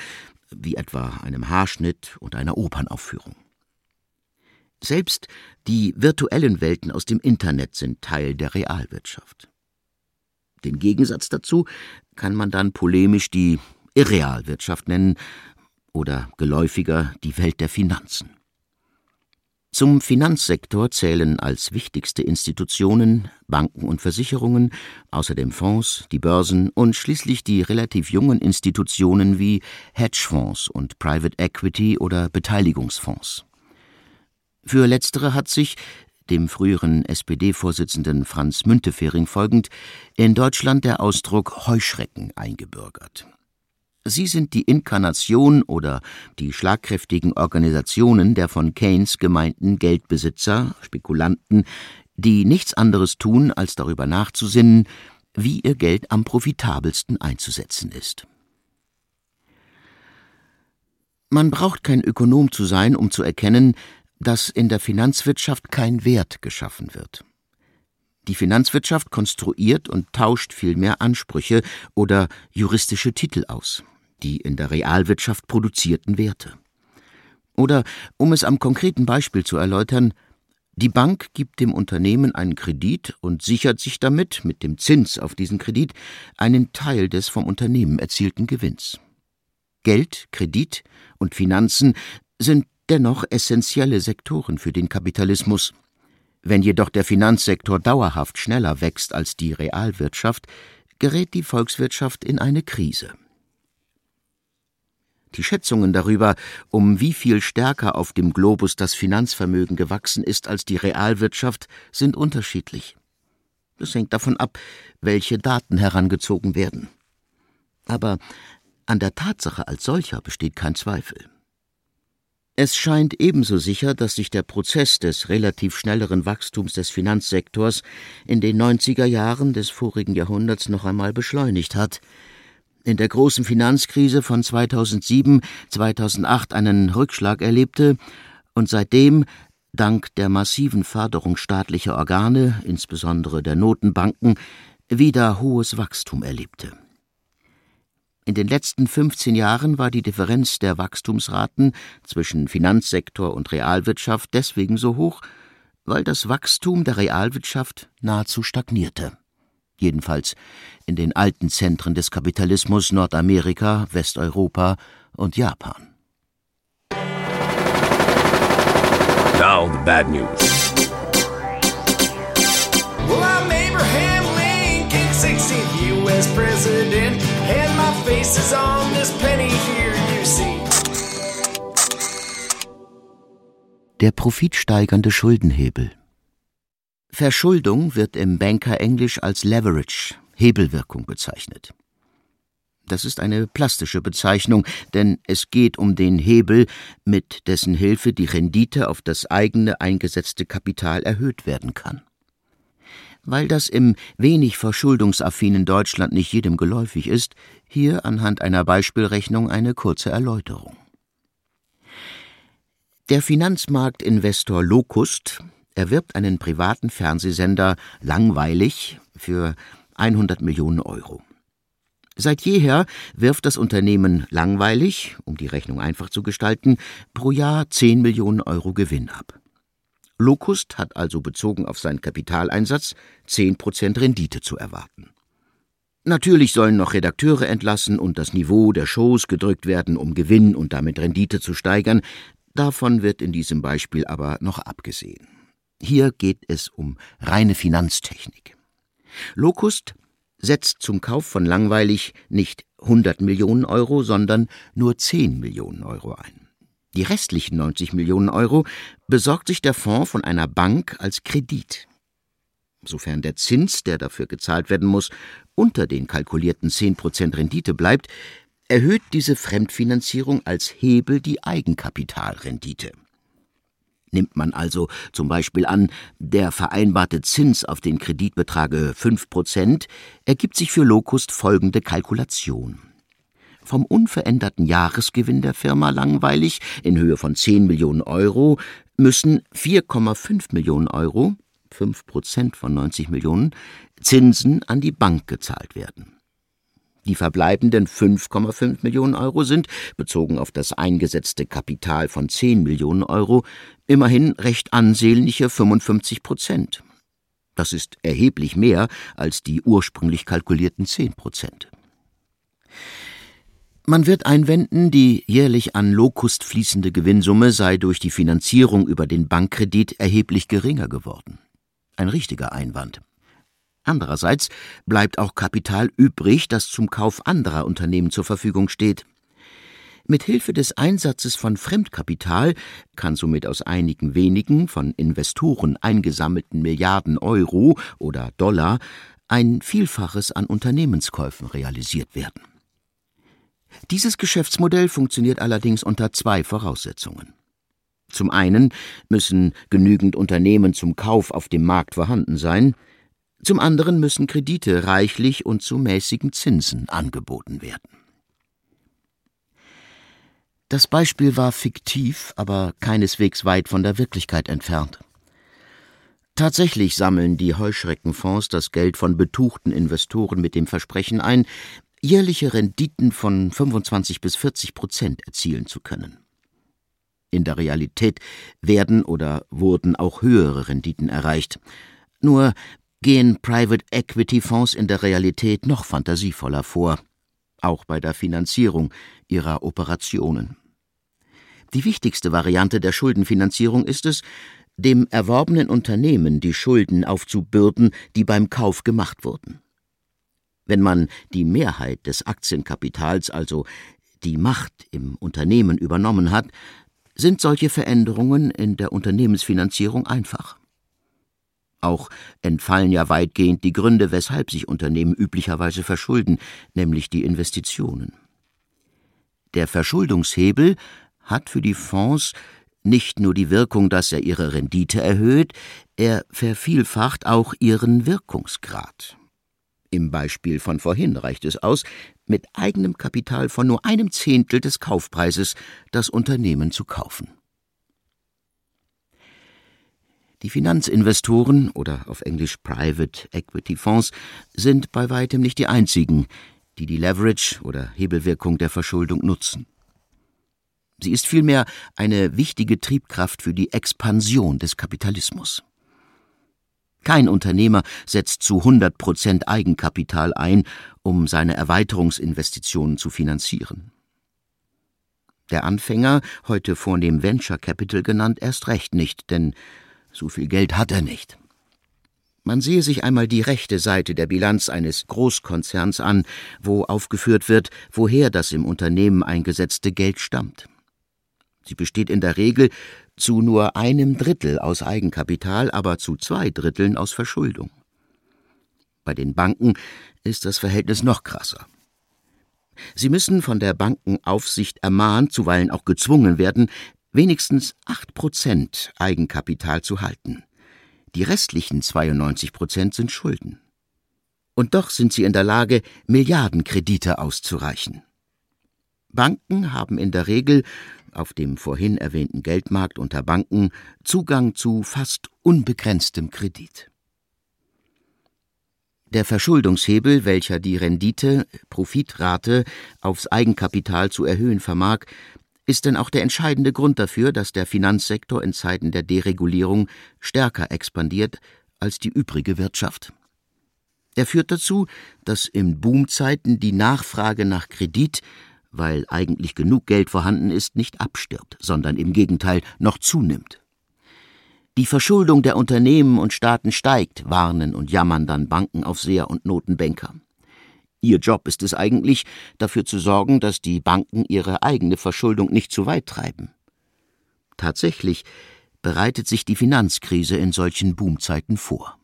wie etwa einem Haarschnitt und einer Opernaufführung. Selbst die virtuellen Welten aus dem Internet sind Teil der Realwirtschaft. Den Gegensatz dazu kann man dann polemisch die Irrealwirtschaft nennen oder geläufiger die Welt der Finanzen. Zum Finanzsektor zählen als wichtigste Institutionen Banken und Versicherungen, außerdem Fonds, die Börsen und schließlich die relativ jungen Institutionen wie Hedgefonds und Private Equity oder Beteiligungsfonds. Für letztere hat sich, dem früheren SPD-Vorsitzenden Franz Müntefering folgend, in Deutschland der Ausdruck Heuschrecken eingebürgert. Sie sind die Inkarnation oder die schlagkräftigen Organisationen der von Keynes gemeinten Geldbesitzer, Spekulanten, die nichts anderes tun, als darüber nachzusinnen, wie ihr Geld am profitabelsten einzusetzen ist. Man braucht kein Ökonom zu sein, um zu erkennen, dass in der Finanzwirtschaft kein Wert geschaffen wird. Die Finanzwirtschaft konstruiert und tauscht vielmehr Ansprüche oder juristische Titel aus die in der Realwirtschaft produzierten Werte. Oder, um es am konkreten Beispiel zu erläutern, die Bank gibt dem Unternehmen einen Kredit und sichert sich damit, mit dem Zins auf diesen Kredit, einen Teil des vom Unternehmen erzielten Gewinns. Geld, Kredit und Finanzen sind dennoch essentielle Sektoren für den Kapitalismus. Wenn jedoch der Finanzsektor dauerhaft schneller wächst als die Realwirtschaft, gerät die Volkswirtschaft in eine Krise. Die Schätzungen darüber, um wie viel stärker auf dem Globus das Finanzvermögen gewachsen ist als die Realwirtschaft, sind unterschiedlich. Das hängt davon ab, welche Daten herangezogen werden. Aber an der Tatsache als solcher besteht kein Zweifel. Es scheint ebenso sicher, dass sich der Prozess des relativ schnelleren Wachstums des Finanzsektors in den 90er Jahren des vorigen Jahrhunderts noch einmal beschleunigt hat, in der großen Finanzkrise von 2007, 2008 einen Rückschlag erlebte und seitdem dank der massiven Förderung staatlicher Organe, insbesondere der Notenbanken, wieder hohes Wachstum erlebte. In den letzten 15 Jahren war die Differenz der Wachstumsraten zwischen Finanzsektor und Realwirtschaft deswegen so hoch, weil das Wachstum der Realwirtschaft nahezu stagnierte jedenfalls in den alten Zentren des Kapitalismus Nordamerika, Westeuropa und Japan. Now the bad news. Well, I'm Abraham Lincoln, 16th U.S. President, and my face is on this penny here you see. Der profitsteigernde Schuldenhebel. Verschuldung wird im Banker-Englisch als Leverage, Hebelwirkung bezeichnet. Das ist eine plastische Bezeichnung, denn es geht um den Hebel, mit dessen Hilfe die Rendite auf das eigene eingesetzte Kapital erhöht werden kann. Weil das im wenig verschuldungsaffinen Deutschland nicht jedem geläufig ist, hier anhand einer Beispielrechnung eine kurze Erläuterung. Der Finanzmarktinvestor Locust erwirbt einen privaten Fernsehsender langweilig für 100 Millionen Euro. Seit jeher wirft das Unternehmen langweilig, um die Rechnung einfach zu gestalten, pro Jahr 10 Millionen Euro Gewinn ab. Locust hat also bezogen auf seinen Kapitaleinsatz 10 Prozent Rendite zu erwarten. Natürlich sollen noch Redakteure entlassen und das Niveau der Shows gedrückt werden, um Gewinn und damit Rendite zu steigern. Davon wird in diesem Beispiel aber noch abgesehen. Hier geht es um reine Finanztechnik. Locust setzt zum Kauf von Langweilig nicht 100 Millionen Euro, sondern nur 10 Millionen Euro ein. Die restlichen 90 Millionen Euro besorgt sich der Fonds von einer Bank als Kredit. Sofern der Zins, der dafür gezahlt werden muss, unter den kalkulierten 10% Rendite bleibt, erhöht diese Fremdfinanzierung als Hebel die Eigenkapitalrendite. Nimmt man also zum Beispiel an, der vereinbarte Zins auf den Kredit betrage 5 Prozent, ergibt sich für Locust folgende Kalkulation. Vom unveränderten Jahresgewinn der Firma langweilig in Höhe von 10 Millionen Euro müssen 4,5 Millionen Euro, 5 Prozent von 90 Millionen, Zinsen an die Bank gezahlt werden. Die verbleibenden 5,5 Millionen Euro sind, bezogen auf das eingesetzte Kapital von 10 Millionen Euro, immerhin recht ansehnliche 55 Prozent. Das ist erheblich mehr als die ursprünglich kalkulierten 10 Prozent. Man wird einwenden, die jährlich an Locust fließende Gewinnsumme sei durch die Finanzierung über den Bankkredit erheblich geringer geworden. Ein richtiger Einwand. Andererseits bleibt auch Kapital übrig, das zum Kauf anderer Unternehmen zur Verfügung steht. Mit Hilfe des Einsatzes von Fremdkapital kann somit aus einigen wenigen von Investoren eingesammelten Milliarden Euro oder Dollar ein Vielfaches an Unternehmenskäufen realisiert werden. Dieses Geschäftsmodell funktioniert allerdings unter zwei Voraussetzungen. Zum einen müssen genügend Unternehmen zum Kauf auf dem Markt vorhanden sein, zum anderen müssen Kredite reichlich und zu mäßigen Zinsen angeboten werden. Das Beispiel war fiktiv, aber keineswegs weit von der Wirklichkeit entfernt. Tatsächlich sammeln die Heuschreckenfonds das Geld von betuchten Investoren mit dem Versprechen ein, jährliche Renditen von 25 bis 40 Prozent erzielen zu können. In der Realität werden oder wurden auch höhere Renditen erreicht. Nur gehen Private Equity Fonds in der Realität noch fantasievoller vor, auch bei der Finanzierung ihrer Operationen. Die wichtigste Variante der Schuldenfinanzierung ist es, dem erworbenen Unternehmen die Schulden aufzubürden, die beim Kauf gemacht wurden. Wenn man die Mehrheit des Aktienkapitals, also die Macht im Unternehmen übernommen hat, sind solche Veränderungen in der Unternehmensfinanzierung einfach. Auch entfallen ja weitgehend die Gründe, weshalb sich Unternehmen üblicherweise verschulden, nämlich die Investitionen. Der Verschuldungshebel hat für die Fonds nicht nur die Wirkung, dass er ihre Rendite erhöht, er vervielfacht auch ihren Wirkungsgrad. Im Beispiel von vorhin reicht es aus, mit eigenem Kapital von nur einem Zehntel des Kaufpreises das Unternehmen zu kaufen. Die Finanzinvestoren oder auf Englisch Private Equity Fonds sind bei weitem nicht die einzigen, die die Leverage oder Hebelwirkung der Verschuldung nutzen. Sie ist vielmehr eine wichtige Triebkraft für die Expansion des Kapitalismus. Kein Unternehmer setzt zu 100 Prozent Eigenkapital ein, um seine Erweiterungsinvestitionen zu finanzieren. Der Anfänger, heute vornehm Venture Capital genannt, erst recht nicht, denn so viel Geld hat er nicht. Man sehe sich einmal die rechte Seite der Bilanz eines Großkonzerns an, wo aufgeführt wird, woher das im Unternehmen eingesetzte Geld stammt. Sie besteht in der Regel zu nur einem Drittel aus Eigenkapital, aber zu zwei Dritteln aus Verschuldung. Bei den Banken ist das Verhältnis noch krasser. Sie müssen von der Bankenaufsicht ermahnt, zuweilen auch gezwungen werden, wenigstens 8 Prozent Eigenkapital zu halten. Die restlichen 92 Prozent sind Schulden. Und doch sind sie in der Lage, Milliardenkredite auszureichen. Banken haben in der Regel auf dem vorhin erwähnten Geldmarkt unter Banken Zugang zu fast unbegrenztem Kredit. Der Verschuldungshebel, welcher die Rendite, Profitrate aufs Eigenkapital zu erhöhen vermag, ist denn auch der entscheidende Grund dafür, dass der Finanzsektor in Zeiten der Deregulierung stärker expandiert als die übrige Wirtschaft. Er führt dazu, dass in Boomzeiten die Nachfrage nach Kredit, weil eigentlich genug Geld vorhanden ist, nicht abstirbt, sondern im Gegenteil noch zunimmt. Die Verschuldung der Unternehmen und Staaten steigt, warnen und jammern dann Bankenaufseher und Notenbanker. Ihr Job ist es eigentlich, dafür zu sorgen, dass die Banken ihre eigene Verschuldung nicht zu weit treiben. Tatsächlich bereitet sich die Finanzkrise in solchen Boomzeiten vor.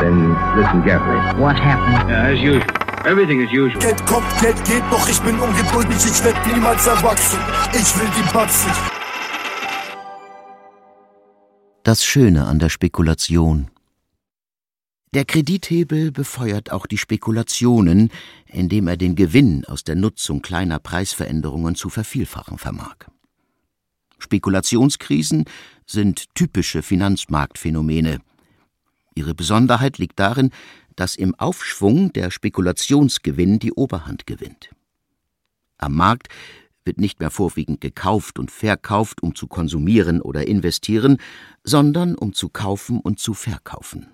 Then listen carefully. What happened? Uh, as usual. Everything is usual. Geld kommt, Geld geht, doch ich bin ungeduldig, ich werd niemals erwachsen. Ich will die Batzen. Das Schöne an der Spekulation. Der Kredithebel befeuert auch die Spekulationen, indem er den Gewinn aus der Nutzung kleiner Preisveränderungen zu vervielfachen vermag. Spekulationskrisen sind typische Finanzmarktphänomene. Ihre Besonderheit liegt darin, dass im Aufschwung der Spekulationsgewinn die Oberhand gewinnt. Am Markt wird nicht mehr vorwiegend gekauft und verkauft, um zu konsumieren oder investieren, sondern um zu kaufen und zu verkaufen.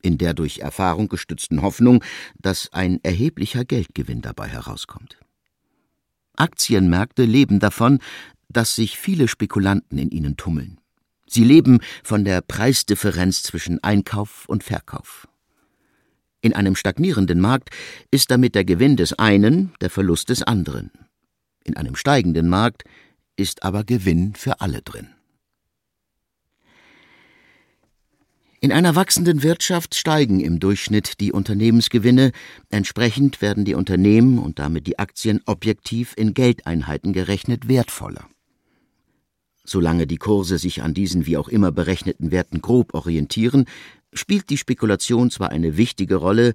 In der durch Erfahrung gestützten Hoffnung, dass ein erheblicher Geldgewinn dabei herauskommt. Aktienmärkte leben davon, dass sich viele Spekulanten in ihnen tummeln. Sie leben von der Preisdifferenz zwischen Einkauf und Verkauf. In einem stagnierenden Markt ist damit der Gewinn des einen der Verlust des anderen. In einem steigenden Markt ist aber Gewinn für alle drin. In einer wachsenden Wirtschaft steigen im Durchschnitt die Unternehmensgewinne, entsprechend werden die Unternehmen und damit die Aktien objektiv in Geldeinheiten gerechnet wertvoller. Solange die Kurse sich an diesen wie auch immer berechneten Werten grob orientieren, spielt die Spekulation zwar eine wichtige Rolle,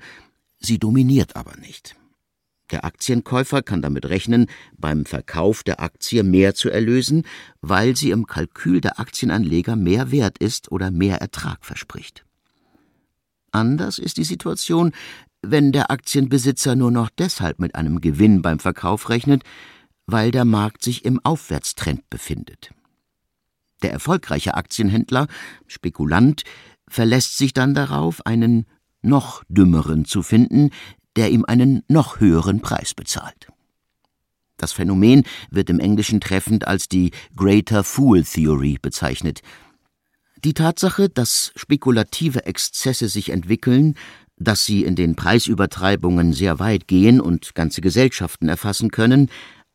sie dominiert aber nicht. Der Aktienkäufer kann damit rechnen, beim Verkauf der Aktie mehr zu erlösen, weil sie im Kalkül der Aktienanleger mehr wert ist oder mehr Ertrag verspricht. Anders ist die Situation, wenn der Aktienbesitzer nur noch deshalb mit einem Gewinn beim Verkauf rechnet, weil der Markt sich im Aufwärtstrend befindet. Der erfolgreiche Aktienhändler, Spekulant, verlässt sich dann darauf, einen noch dümmeren zu finden, der ihm einen noch höheren Preis bezahlt. Das Phänomen wird im Englischen treffend als die Greater Fool Theory bezeichnet. Die Tatsache, dass spekulative Exzesse sich entwickeln, dass sie in den Preisübertreibungen sehr weit gehen und ganze Gesellschaften erfassen können,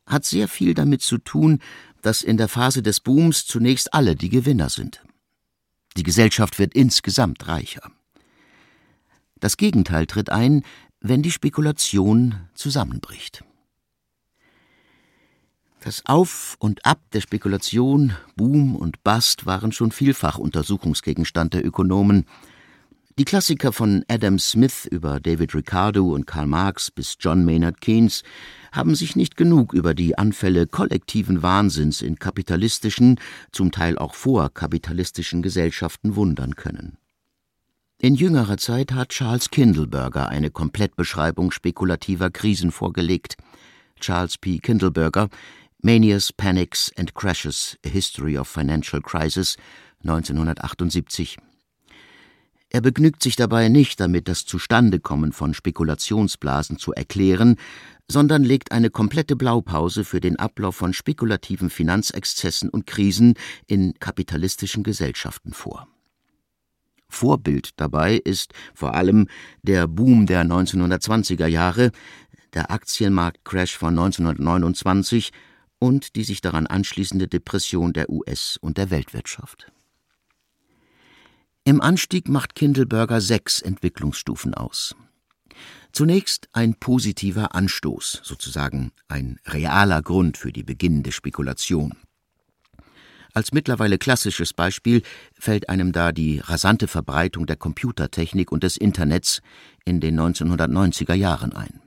hat sehr viel damit zu tun, dass in der Phase des Booms zunächst alle die Gewinner sind. Die Gesellschaft wird insgesamt reicher. Das Gegenteil tritt ein, wenn die Spekulation zusammenbricht. Das Auf und Ab der Spekulation, Boom und Bust waren schon vielfach Untersuchungsgegenstand der Ökonomen. Die Klassiker von Adam Smith über David Ricardo und Karl Marx bis John Maynard Keynes haben sich nicht genug über die Anfälle kollektiven Wahnsinns in kapitalistischen, zum Teil auch vorkapitalistischen Gesellschaften wundern können. In jüngerer Zeit hat Charles Kindleberger eine Komplettbeschreibung spekulativer Krisen vorgelegt. Charles P. Kindleberger, Manias, Panics and Crashes, A History of Financial Crisis, 1978. Er begnügt sich dabei nicht damit, das Zustandekommen von Spekulationsblasen zu erklären, sondern legt eine komplette Blaupause für den Ablauf von spekulativen Finanzexzessen und Krisen in kapitalistischen Gesellschaften vor. Vorbild dabei ist vor allem der Boom der 1920er Jahre, der Aktienmarktcrash von 1929 und die sich daran anschließende Depression der US- und der Weltwirtschaft. Im Anstieg macht Kindleberger sechs Entwicklungsstufen aus. Zunächst ein positiver Anstoß, sozusagen ein realer Grund für die beginnende Spekulation. Als mittlerweile klassisches Beispiel fällt einem da die rasante Verbreitung der Computertechnik und des Internets in den 1990er Jahren ein.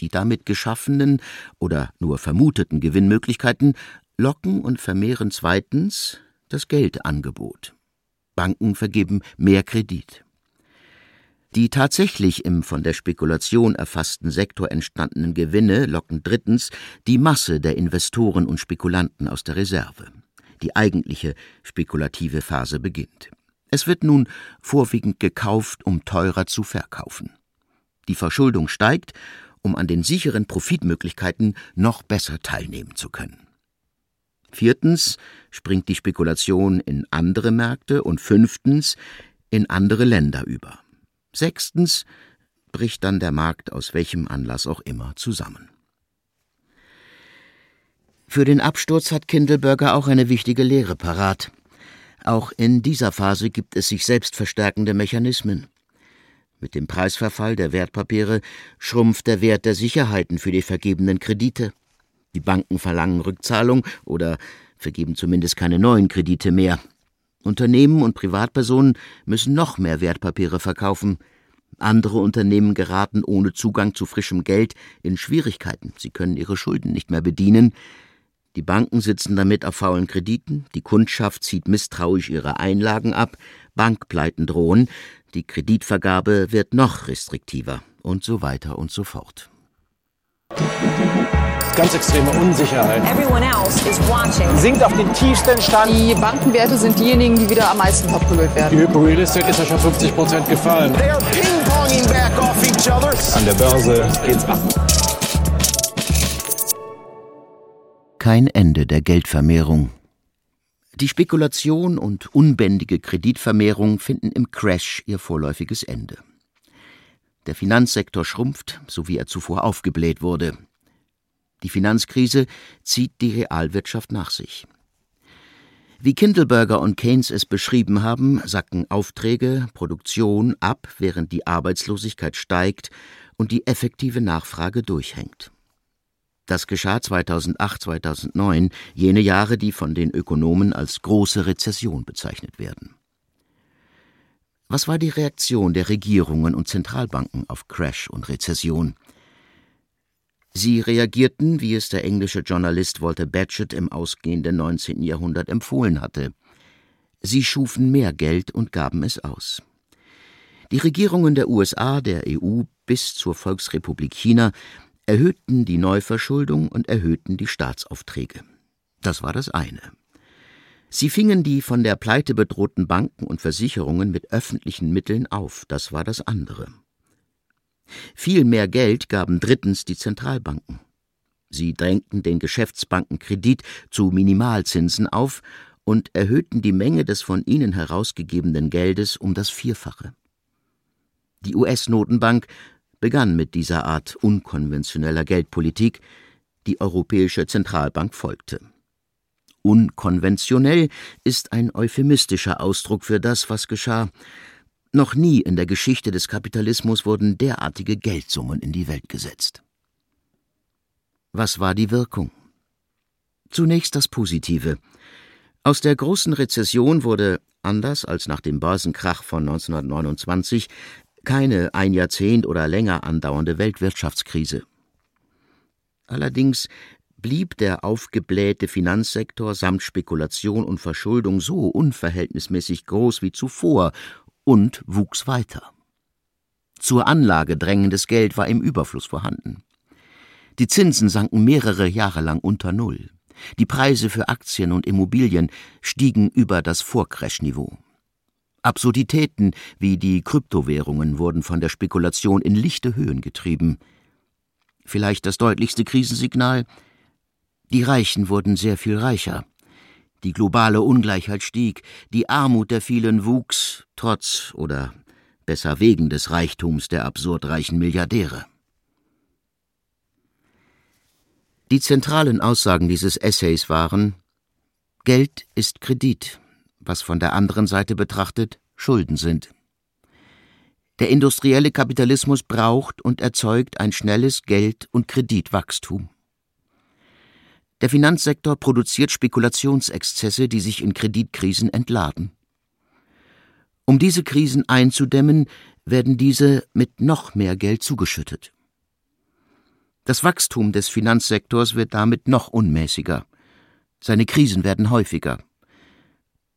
Die damit geschaffenen oder nur vermuteten Gewinnmöglichkeiten locken und vermehren zweitens das Geldangebot. Banken vergeben mehr Kredit. Die tatsächlich im von der Spekulation erfassten Sektor entstandenen Gewinne locken drittens die Masse der Investoren und Spekulanten aus der Reserve. Die eigentliche spekulative Phase beginnt. Es wird nun vorwiegend gekauft, um teurer zu verkaufen. Die Verschuldung steigt, um an den sicheren Profitmöglichkeiten noch besser teilnehmen zu können. Viertens springt die Spekulation in andere Märkte und fünftens in andere Länder über. Sechstens bricht dann der Markt aus welchem Anlass auch immer zusammen. Für den Absturz hat Kindleberger auch eine wichtige Lehre parat. Auch in dieser Phase gibt es sich selbst verstärkende Mechanismen. Mit dem Preisverfall der Wertpapiere schrumpft der Wert der Sicherheiten für die vergebenen Kredite. Die Banken verlangen Rückzahlung oder vergeben zumindest keine neuen Kredite mehr. Unternehmen und Privatpersonen müssen noch mehr Wertpapiere verkaufen. Andere Unternehmen geraten ohne Zugang zu frischem Geld in Schwierigkeiten. Sie können ihre Schulden nicht mehr bedienen. Die Banken sitzen damit auf faulen Krediten, die Kundschaft zieht misstrauisch ihre Einlagen ab, Bankpleiten drohen, die Kreditvergabe wird noch restriktiver und so weiter und so fort. Ganz extreme Unsicherheit. Sinkt auf den tiefsten Stand. Die Bankenwerte sind diejenigen, die wieder am meisten verprügelt werden. Die Hypo Real Estate ist ja schon 50 Prozent gefallen. An der Börse geht's ab. Kein Ende der Geldvermehrung. Die Spekulation und unbändige Kreditvermehrung finden im Crash ihr vorläufiges Ende. Der Finanzsektor schrumpft, so wie er zuvor aufgebläht wurde. Die Finanzkrise zieht die Realwirtschaft nach sich. Wie Kindleberger und Keynes es beschrieben haben, sacken Aufträge, Produktion ab, während die Arbeitslosigkeit steigt und die effektive Nachfrage durchhängt. Das geschah 2008, 2009, jene Jahre, die von den Ökonomen als große Rezession bezeichnet werden. Was war die Reaktion der Regierungen und Zentralbanken auf Crash und Rezession? Sie reagierten, wie es der englische Journalist Walter Batchett im ausgehenden 19. Jahrhundert empfohlen hatte. Sie schufen mehr Geld und gaben es aus. Die Regierungen der USA, der EU bis zur Volksrepublik China erhöhten die Neuverschuldung und erhöhten die Staatsaufträge. Das war das eine. Sie fingen die von der Pleite bedrohten Banken und Versicherungen mit öffentlichen Mitteln auf, das war das andere. Viel mehr Geld gaben drittens die Zentralbanken. Sie drängten den Geschäftsbanken Kredit zu Minimalzinsen auf und erhöhten die Menge des von ihnen herausgegebenen Geldes um das Vierfache. Die US-Notenbank begann mit dieser Art unkonventioneller Geldpolitik, die Europäische Zentralbank folgte. Unkonventionell ist ein euphemistischer Ausdruck für das, was geschah, noch nie in der Geschichte des Kapitalismus wurden derartige Geldsummen in die Welt gesetzt. Was war die Wirkung? Zunächst das Positive. Aus der großen Rezession wurde, anders als nach dem Börsenkrach von 1929, keine ein Jahrzehnt oder länger andauernde Weltwirtschaftskrise. Allerdings blieb der aufgeblähte Finanzsektor samt Spekulation und Verschuldung so unverhältnismäßig groß wie zuvor und wuchs weiter. Zur Anlage drängendes Geld war im Überfluss vorhanden. Die Zinsen sanken mehrere Jahre lang unter Null. Die Preise für Aktien und Immobilien stiegen über das Vorcrash-Niveau. Absurditäten wie die Kryptowährungen wurden von der Spekulation in lichte Höhen getrieben. Vielleicht das deutlichste Krisensignal Die Reichen wurden sehr viel reicher. Die globale Ungleichheit stieg, die Armut der vielen wuchs, trotz oder besser wegen des Reichtums der absurd reichen Milliardäre. Die zentralen Aussagen dieses Essays waren Geld ist Kredit, was von der anderen Seite betrachtet Schulden sind. Der industrielle Kapitalismus braucht und erzeugt ein schnelles Geld- und Kreditwachstum. Der Finanzsektor produziert Spekulationsexzesse, die sich in Kreditkrisen entladen. Um diese Krisen einzudämmen, werden diese mit noch mehr Geld zugeschüttet. Das Wachstum des Finanzsektors wird damit noch unmäßiger. Seine Krisen werden häufiger.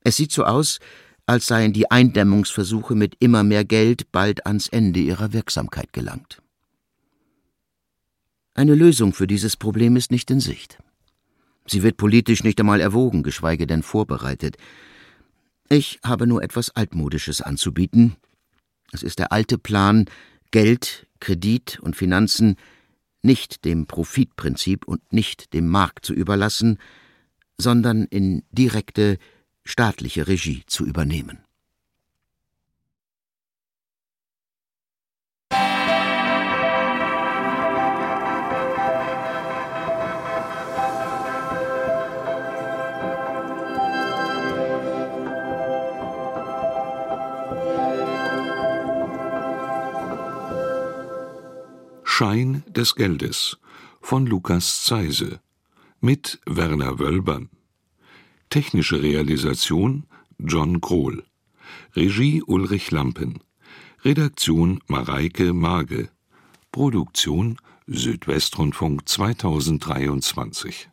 Es sieht so aus, als seien die Eindämmungsversuche mit immer mehr Geld bald ans Ende ihrer Wirksamkeit gelangt. Eine Lösung für dieses Problem ist nicht in Sicht. Sie wird politisch nicht einmal erwogen, geschweige denn vorbereitet. Ich habe nur etwas Altmodisches anzubieten. Es ist der alte Plan, Geld, Kredit und Finanzen nicht dem Profitprinzip und nicht dem Markt zu überlassen, sondern in direkte staatliche Regie zu übernehmen. Schein des Geldes von Lukas Zeise mit Werner Wölbern. Technische Realisation John Krohl. Regie Ulrich Lampen. Redaktion Mareike Mage. Produktion Südwestrundfunk 2023